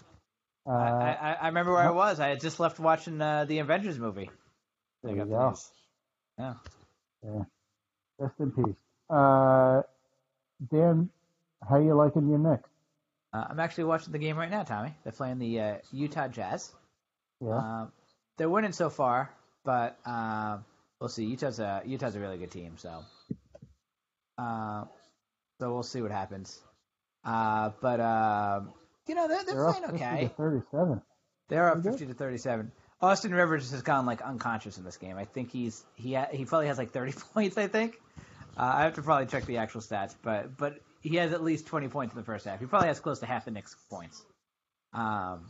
Uh, I, I, I remember where I was. I had just left watching uh, the Avengers movie. there you go. Yeah. Yeah. Rest in peace. Uh, Dan, how you liking your Knicks? Uh, I'm actually watching the game right now, Tommy. They're playing the uh, Utah Jazz. Yeah. Um, they're winning so far, but um, we'll see. Utah's a Utah's a really good team, so uh, so we'll see what happens. Uh, but uh, you know they're, they're, They're playing 50 okay. 37. They're up fifty to thirty-seven. Austin Rivers has gone like unconscious in this game. I think he's he ha- he probably has like thirty points. I think uh, I have to probably check the actual stats, but but he has at least twenty points in the first half. He probably has close to half the Knicks points. Um,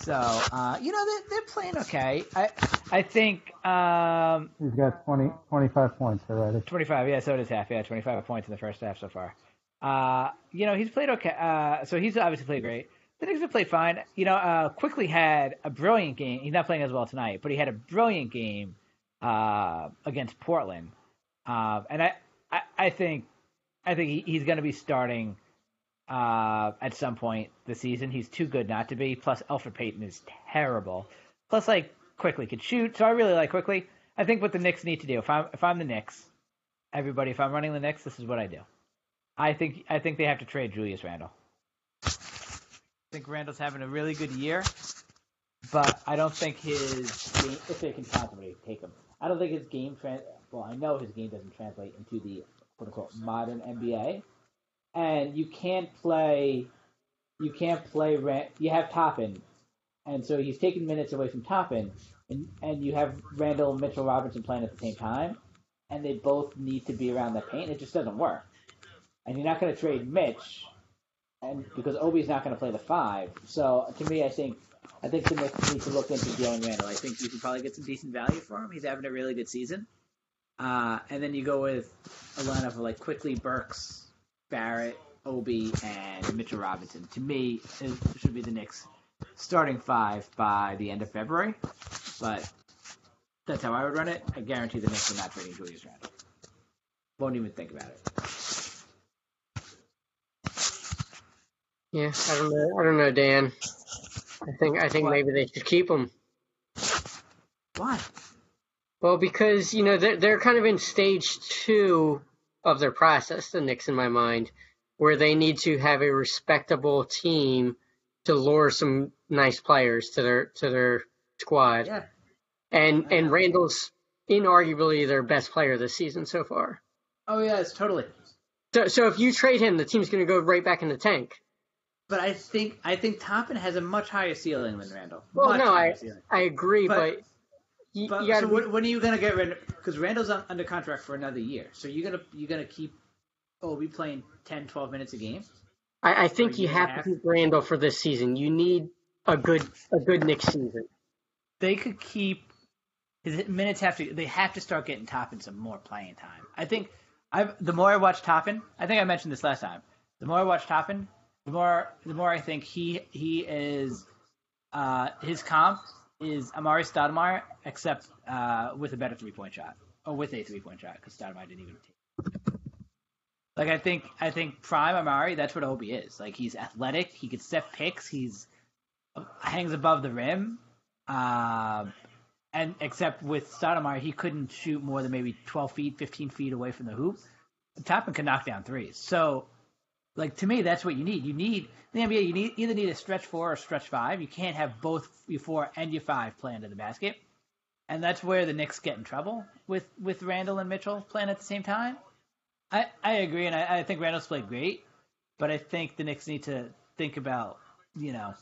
so uh, you know they're, they're playing okay. I I think um, He's got 20, 25 points already. 25, yeah, so does half. Yeah, 25 points in the first half so far. Uh, you know, he's played okay. Uh, so he's obviously played great. The Knicks have played fine. You know, uh, Quickley had a brilliant game. He's not playing as well tonight, but he had a brilliant game uh, against Portland. Uh, and I, I, I think, I think he, he's going to be starting uh, at some point this season. He's too good not to be. Plus, Elfrid Payton is terrible. Plus, like Quickley could shoot. So I really like Quickley. I think what the Knicks need to do, if I'm if I'm the Knicks, everybody, if I'm running the Knicks, this is what I do. I think I think they have to trade Julius Randle. I think Randle's having a really good year, but I don't think his game, if they can to take him, I don't think his game trans. Well, I know his game doesn't translate into the quote unquote modern NBA, and you can't play, you can't play. You have Toppin, and so he's taking minutes away from Toppin, and and you have Randle and Mitchell Robinson playing at the same time, and they both need to be around the paint. It just doesn't work. And you're not going to trade Mitch, and because Obi's not going to play the five. So to me, I think I think the Knicks need to look into Jalen Randle. I think you can probably get some decent value for him. He's having a really good season. Uh, and then you go with a lineup of like Quickley Burks, Barrett, Obi, and Mitchell Robinson. To me, it should be the Knicks starting five by the end of February. But that's how I would run it. I guarantee the Knicks are not trading Julius Randle. Won't even think about it. Yeah, I don't know. I don't know, Dan. I think I think What? maybe they should keep him. Why? Well, because you know they're they're kind of in stage two of their process. The Knicks, in my mind, where they need to have a respectable team to lure some nice players to their to their squad. Yeah. And and. Randle's inarguably their best player this season so far. Oh yes, totally. So so if you trade him, the team's going to go right back in the tank. But I think I think Toppin has a much higher ceiling than Randle. Well, Much no, I ceiling. I agree, But- but, you, But you so when, are you gonna get rid? Because Randle's un- under contract for another year. So you're gonna you're gonna keep Obi playing 10, 12 minutes a game. I, I think you have to keep Randle for this season. You need a good a good next season. They could keep his minutes have to. They have to start getting Toppin some more playing time. I think I've the more I watch Toppin, I think I mentioned this last time. The more I watch Toppin, the more the more I think he he is uh, his comp is Amar'e Stoudemire, except uh, with a better three point shot or with a three point shot because Stoudemire didn't even take. Like I think I think prime Amar'e, that's what Obi is. Like he's athletic, he can set picks, he's hangs above the rim. Um, and except with Stoudemire, he couldn't shoot more than maybe 12 feet, 15 feet away from the hoop. Toppin can knock down threes. So, like to me, that's what you need. You need the NBA. You need either need a stretch four or stretch five. You can't have both your four and your five playing to the basket. And that's where the Knicks get in trouble with with Randle and Mitchell playing at the same time. I I agree, and I, I think Randle's played great, but I think the Knicks need to think about you know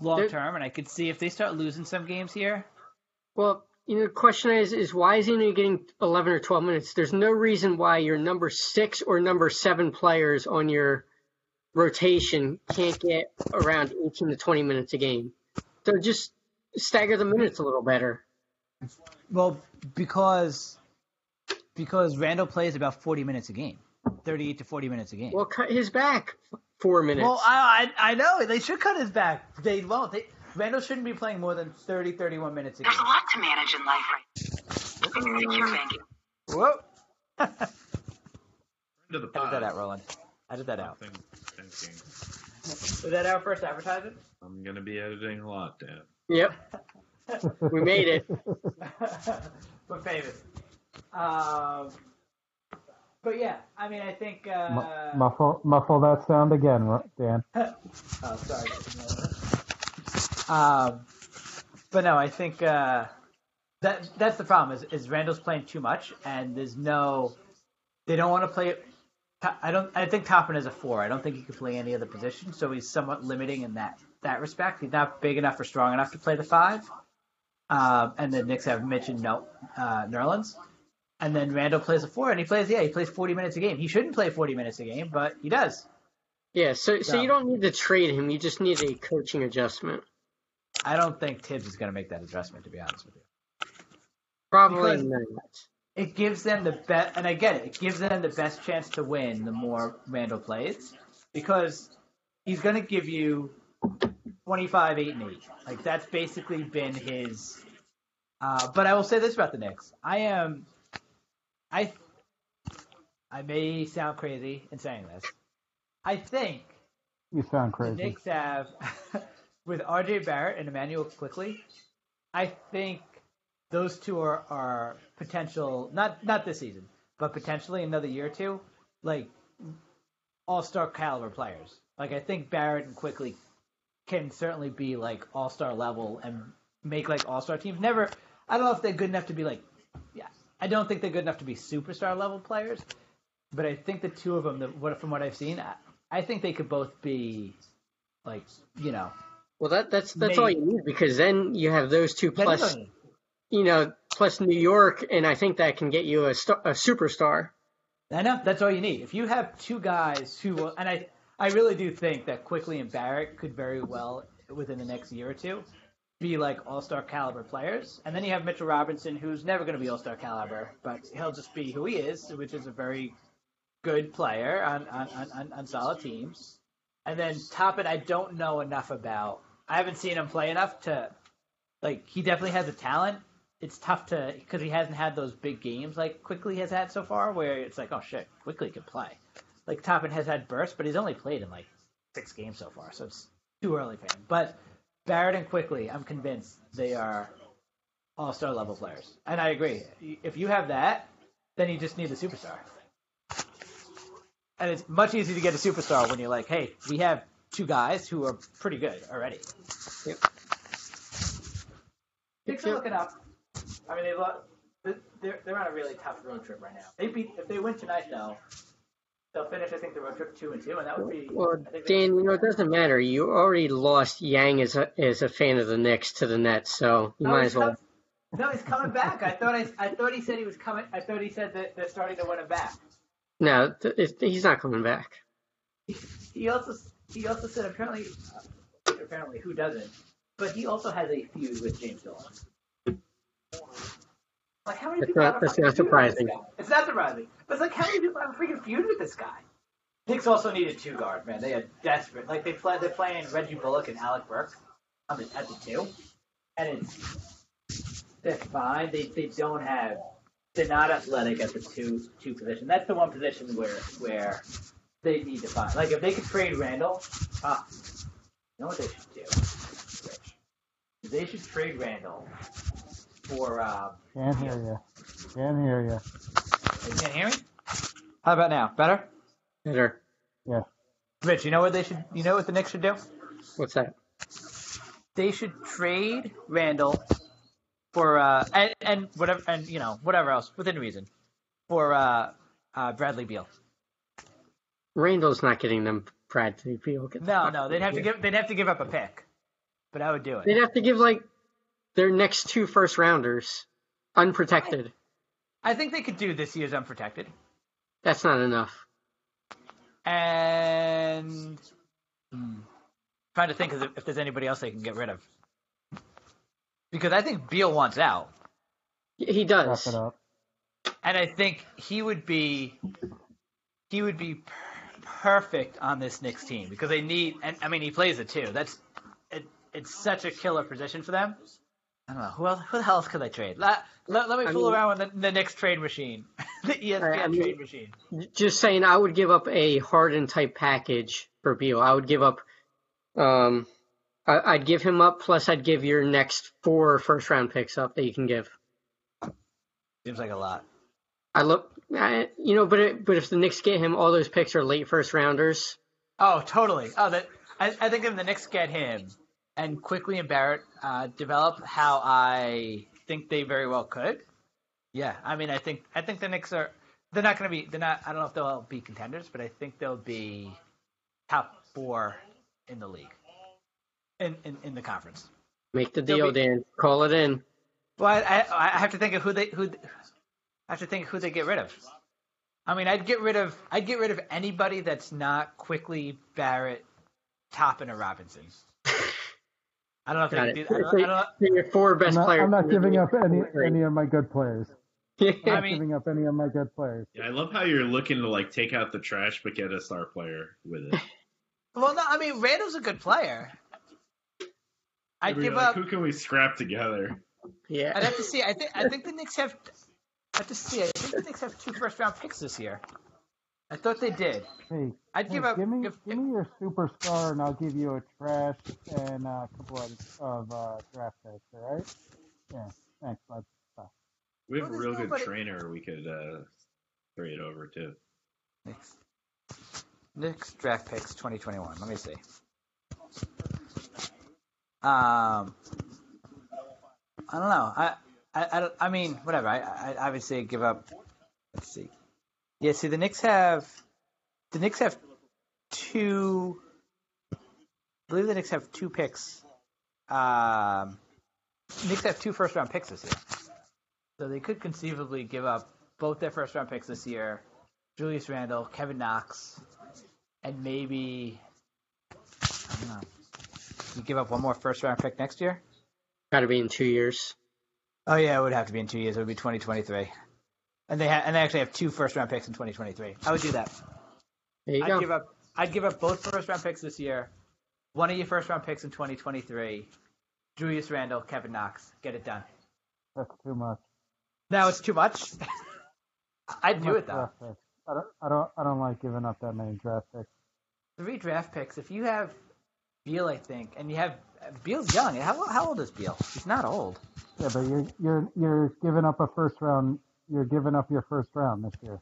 long term. And I could see if they start losing some games here. Well, you know, the question is, is why is he only getting 11 or 12 minutes? There's no reason why your number six or number seven players on your rotation can't get around 18 to 20 minutes a game. So just stagger the minutes a little better. Well, because because Randle plays about forty minutes a game, thirty-eight to forty minutes a game. Well, cut his back four minutes. Well, I, I I know they should cut his back. They won't. They, Randle shouldn't be playing more than 30, 31 minutes a game. There's a lot to manage in life right Secure banking. Whoa! Into the I did that out, Roland. I did that out. Think- thinking. Was that our first advertisement? I'm gonna be editing a lot, Dan. yep, we made it. We're famous. Um, but yeah, I mean, I think. Uh, Mu- muffle, muffle that sound again, Dan. Oh, sorry. Um, but no, I think uh, that that's the problem. Is, is Randle's playing too much, and there's no. They don't want to play. I don't. I think Toppin is a four. I don't think he can play any other position, so he's somewhat limiting in that that respect. He's not big enough or strong enough to play the five. Um, and the Knicks have Mitch and no, uh, Nerlens. And then Randle plays a four, and he plays yeah, he plays 40 minutes a game. He shouldn't play 40 minutes a game, but he does. Yeah, so so No. you don't need to trade him. You just need a coaching adjustment. I don't think Thibs is going to make that adjustment, to be honest with you. Probably Because- not. It gives them the best, and I get it. It gives them the best chance to win the more Randle plays, because he's going to give you 25, 8, and 8. Like, that's basically been his. Uh, but I will say this about the Knicks. I am. I. I may sound crazy in saying this. I think You sound crazy. the crazy. Knicks have, with RJ Barrett and Immanuel Quickley, I think those two are, are potential not not this season, but potentially another year or two, like all star caliber players. Like I think Barrett and Quickley can certainly be like all star level and make like all star teams. Never I don't know if they're good enough to be like yeah. I don't think they're good enough to be superstar level players, but I think the two of them, the, what from what I've seen, I, I think they could both be like you know. Well, that that's that's all you need because then you have those two plus, you know, plus New York, and I think that can get you a star, a superstar. I know that's all you need. If you have two guys who, will, and I, I really do think that Quickley and Barrett could very well within the next year or two be like all star caliber players, and then you have Mitchell Robinson, who's never going to be all star caliber, but he'll just be who he is, which is a very good player on on, on, on, solid teams. And then Toppin, I don't know enough about. I haven't seen him play enough to, like, he definitely has a talent. It's tough to because he hasn't had those big games like Quickley has had so far, where it's like, oh shit, Quickley can play. Like Toppin has had bursts, but he's only played in like six games so far, so it's too early for him. But Barrett and Quickley, I'm convinced they are all star level players, and I agree. If you have that, then you just need a superstar. And it's much easier to get a superstar when you're like, hey, we have two guys who are pretty good already. Yep. Knicks are looking up. I mean, they look. They're they're on a really tough road trip right now. They beat if they win tonight though, they'll finish I think the road trip two and two, and that would be. Well, I think they- Dan, you know it doesn't matter. You already lost Yang as a as a fan of the Knicks to the Nets, so you No, might as well. com- no, he's coming back. I thought I, I thought he said he was coming. I thought he said that they're starting to win him back. No, th- he's not coming back. He also he also said apparently uh, apparently who doesn't, but he also has a feud with James Dolan. Like how many That's people not- have a that's fucking not feud with this surprising. guy? It's not surprising, but it's like how many people have a freaking feud with this guy? Knicks also needed two guard, man. They are desperate. Like they play, they're playing Reggie Bullock and Alec Burks on the, at the two, and it's they're fine. They they don't have they're not athletic at the two two position. That's the one position where where they need to find. Like if they could trade Randle, ah, you know what they should do? Rich? They should trade Randle for. Um, Can't hear you. Can't hear you. you can't hear me. How about now? Better. Better. Yeah. Rich, you know what they should? You know what the Knicks should do? What's that? They should trade Randle for uh and, and whatever and you know whatever else within reason for uh, uh Bradley Beal. Randle's not getting them Bradley Beal. Get the No, fuck no, out they'd of have to give they'd have to give up a pick, but I would do it. They'd have to give like their next two first rounders unprotected. I think they could do this year's unprotected. That's not enough. And hmm, trying to think of if there's anybody else they can get rid of. Because I think Beal wants out. He Wrap does. it up. and I think he would be he would be per- perfect on this Knicks team because they need, and I mean, he plays it too. That's it, it's such a killer position for them. I don't know who else. Who the hell else could they trade? Let, let, let me I fool mean- around with the, the Knicks trade machine, the ESPN I mean- trade machine. Just saying, I would give up a Harden type package for Beal. I would give up, um, I, I'd give him up. Plus, I'd give your next four first round picks up that you can give. Seems like a lot. I look, I, you know, but it, but if the Knicks get him, all those picks are late first rounders. Oh, totally. Oh, that I, I think if the Knicks get him and Quickley and Barrett uh, develop how I think they very well could. Yeah, I mean, I think I think the Knicks are. They're not going to be. They're not. I don't know if they'll be contenders, but I think they'll be top four in the league, in in, in the conference. Make the deal, be- Dan. Call it in. Well, I, I, I have to think of who they who. I have to think who they get rid of. I mean, I'd get rid of I'd get rid of anybody that's not Quickley Barrett, Toppin, or Robinson. I don't know if Got they it. can do. I don't, I don't, So your four I'm best not, players. I'm not giving up any any of my good players. I'm I not mean- giving up any of my good players. Yeah, I love how you're looking to like take out the trash but get a star player with it. well, no, I mean Randle's a good player. I'd give like, up. Who can we scrap together? yeah. I'd have to see. I think I think the Knicks have. I have to see. It. I think the Knicks have two first round picks this year. I thought they did. Hey, I'd hey, give up. give me if- give me your superstar, and I'll give you a trash and uh, a couple of, of uh, draft picks. All right? Yeah. Thanks, bud. Bye. We have Well, a there's real good nobody- trainer we could uh, trade it over to. Knicks. Knicks draft picks 2021. Let me see. Um, I don't know. I I, I, I mean, whatever. I, I obviously give up. Let's see. Yeah, see, the Knicks have the Knicks have two. I believe the Knicks have two picks. Um, Knicks have two first round picks this year, so they could conceivably give up both their first round picks this year. Julius Randle, Kevin Knox, and maybe I don't know. You give up one more first round pick next year? Got to be in two years. Oh yeah, it would have to be in two years. It would be 2023, and they ha- and they actually have two first round picks in 2023. I would do that. There you I'd go. give up. I'd give up both first round picks this year, one of your first round picks in 2023. Julius Randle, Kevin Knox, get it done. That's too much. Now it's too much. I'd Too do much it though. I don't, I don't, I don't like giving up that many draft picks. Three draft picks. If you have Beal, I think, and you have Beal's young. How how old is Beal? He's not old. Yeah, but you're, you're, you're giving up a first round. You're giving up your first round this year.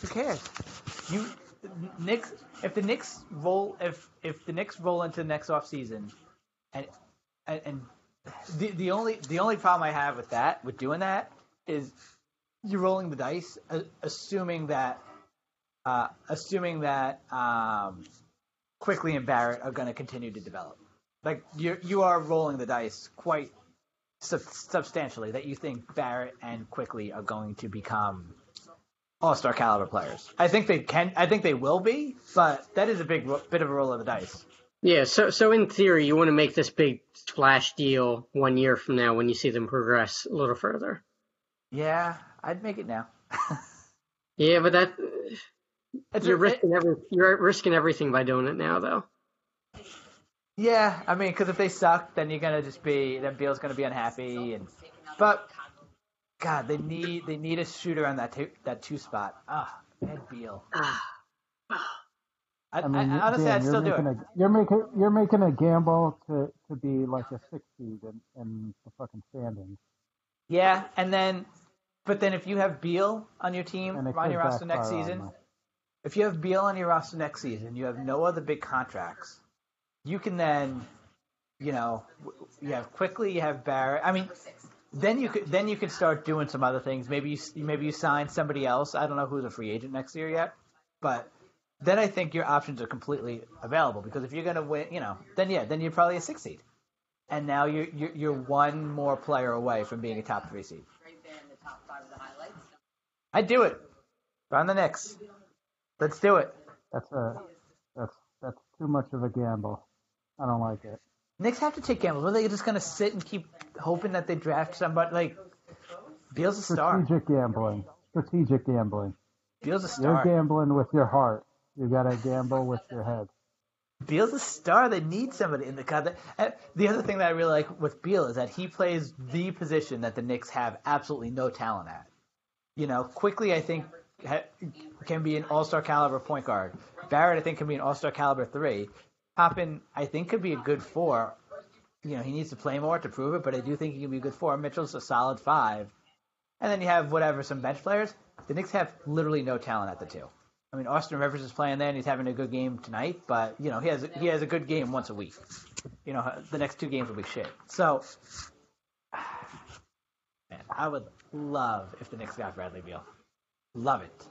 Who cares? You Knicks. If the Knicks roll, if if the Knicks roll into the next off season, and and, and the the only the only problem I have with that, with doing that, is you're rolling the dice, uh, assuming that, uh, assuming that um, Quickley and Barrett are going to continue to develop. Like you you are rolling the dice quite sub- substantially that you think Barrett and Quickley are going to become all-star caliber players. I think they can. I think they will be, but that is a big ro- bit of a roll of the dice. Yeah, so so in theory, you want to make this big splash deal one year from now when you see them progress a little further. Yeah, I'd make it now. Yeah, but that It's you're a- risking every you're risking everything by doing it now, though. Yeah, I mean, because if they suck, then you're gonna just be then Beal's gonna be unhappy, and but God, they need they need a shooter on that two, that two spot. Ah, Ed Beal. Ah, I, I mean, I, honestly, Dan, I'd you're still do making it. a you're making you're making a gamble to, to be like a six seed in, in the fucking standings, Yeah, and then, but then if you have Beal on your team and it on could your roster next season, if you have Beal on your roster next season, you have no other big contracts. You can then, you know, you have Quickley, you have Barrett. I mean, then you could then you could start doing some other things. Maybe you maybe you sign somebody else. I don't know who's a free agent next year yet, but then I think your options are completely available because if you're going to win, you know, then yeah, then you're probably a six seed, and now you're you're, you're one more player away from being a top three seed. I'd do it. On the Knicks. Let's do it. That's a that's that's too much of a gamble. I don't like it. Knicks have to take gambles. Are they just going to sit and keep hoping that they draft somebody? Like, Beal's a star. Strategic gambling. Strategic gambling. Beal's a star. You're gambling with your heart. You gotta gamble with your head. Beal's a star. They need somebody in the cut. The other thing that I really like with Beal is that he plays the position that the Knicks have absolutely no talent at. You know, Quickley I think can be an all-star caliber point guard. Barrett I think can be an all-star caliber three. Toppin I think could be a good four. You know, he needs to play more to prove it, but I do think he can be a good four. Mitchell's a solid five. And then you have whatever some bench players. The Knicks have literally no talent at the two. I mean, Austin Rivers is playing there and he's having a good game tonight, but you know he has he has a good game once a week. You know, the next two games will be shit. So, man, I would love if the Knicks got Bradley Beal. Love it.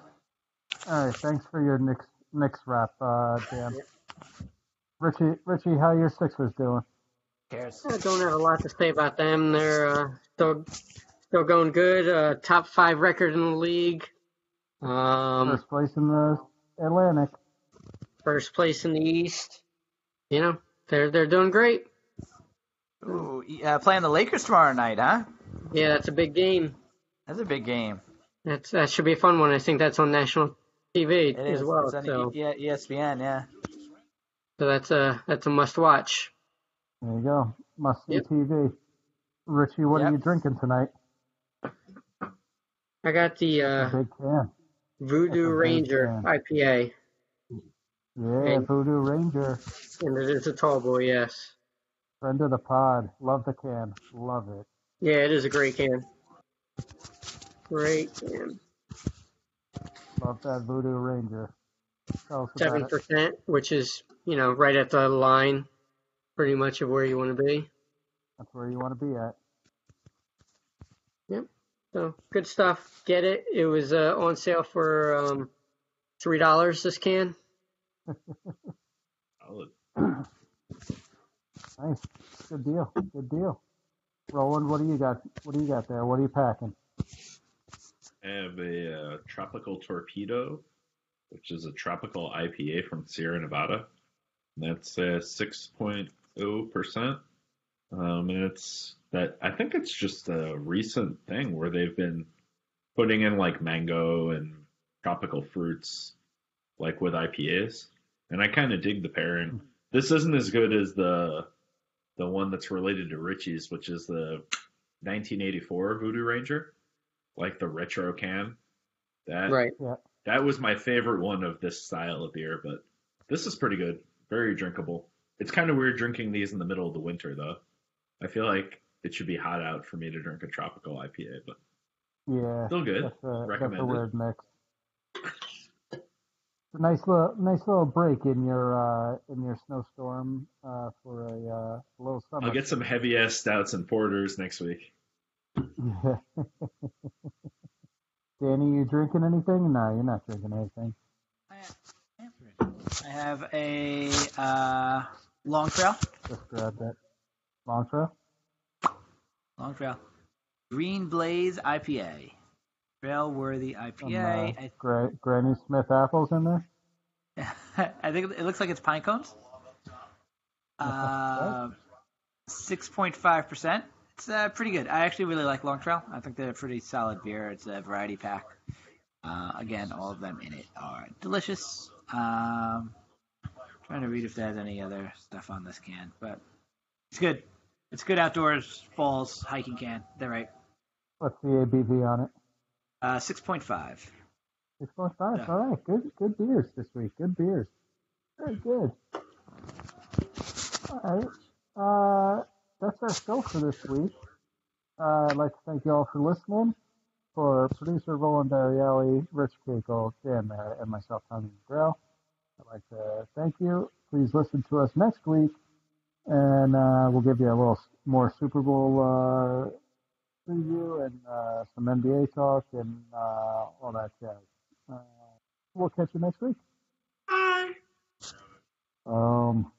All right, thanks for your Knicks Knicks wrap, uh, Dan. Richie, Richie, how your Sixers doing? Cares. I don't have a lot to say about them. They're uh, still still going good. Uh, top five record in the league. Um, First place in the Atlantic. first place in the East. You know, they're they're doing great. Ooh, uh, playing the Lakers tomorrow night, huh? Yeah, that's a big game. That's a big game. That's that should be a fun one. I think that's on national TV It as is. well. It's on So, E- E- ESPN, yeah. So that's a that's a must watch. There you go. Must see Yep. TV. Richie, what are you drinking tonight? I got the uh, big can. Voodoo Ranger can. IPA, Yeah, And- Voodoo Ranger. and it is a tall boy. Yes. Friend of the pod. Love the can. Love it. Yeah, it is a great can. Great can. Love that Voodoo Ranger. Seven percent, which is you know right at the line, pretty much of where you want to be. That's where you want to be at. Yep. So good stuff. Get it. It was uh, on sale for um, three dollars. This can. Solid. Nice. Good deal. Good deal. Roland, what do you got? What do you got there? What are you packing? I have a uh, tropical torpedo, which is a tropical IPA from Sierra Nevada. That's uh, 6.0%. Um, and it's that, I think it's just a recent thing where they've been putting in like mango and tropical fruits, like with IPAs. And I kind of dig the pairing. This isn't as good as the the one that's related to Richie's, which is the 1984 Voodoo Ranger like the retro can. That Right. that was my favorite one of this style of beer, but this is pretty good. Very drinkable. It's kind of weird drinking these in the middle of the winter though. I feel like it should be hot out for me to drink a tropical IPA, but Yeah. still good. That's a, that's a weird mix. It's a nice little nice little break in your uh, in your snowstorm uh, for a uh, little summer. I'll get some heavy ass stouts and porters next week. Danny, you drinking anything? No, you're not drinking anything. I have a uh, Long Trail. Just grab that. Long trail? Long Trail. Green Blaze IPA. Trail worthy Some, IPA. uh, Gra- Granny Smith apples in there? I, I think it looks like it's pine cones. Uh, 6.5%. It's uh, pretty good. I actually really like Long Trail. I think they're a pretty solid beer. It's a variety pack. Uh, again, all of them in it are delicious. Um, trying to read if there's any other stuff on this can, but it's good. It's good outdoors, falls, hiking can. They're right. What's the ABV on it? Uh, 6.5. 6.5. Yeah. All right. Good good beers this week. Good beers. Very good. All right. Uh, that's our show for this week. Uh, I'd like to thank you all for listening. For producer Roland Ariely, Rich Keiko, Dan Merritt, and myself, Tommy McGrail, I'd like to thank you. Please listen to us next week, and uh, we'll give you a little more Super Bowl uh, preview and uh, some NBA talk and uh, all that jazz. Uh, we'll catch you next week. Um,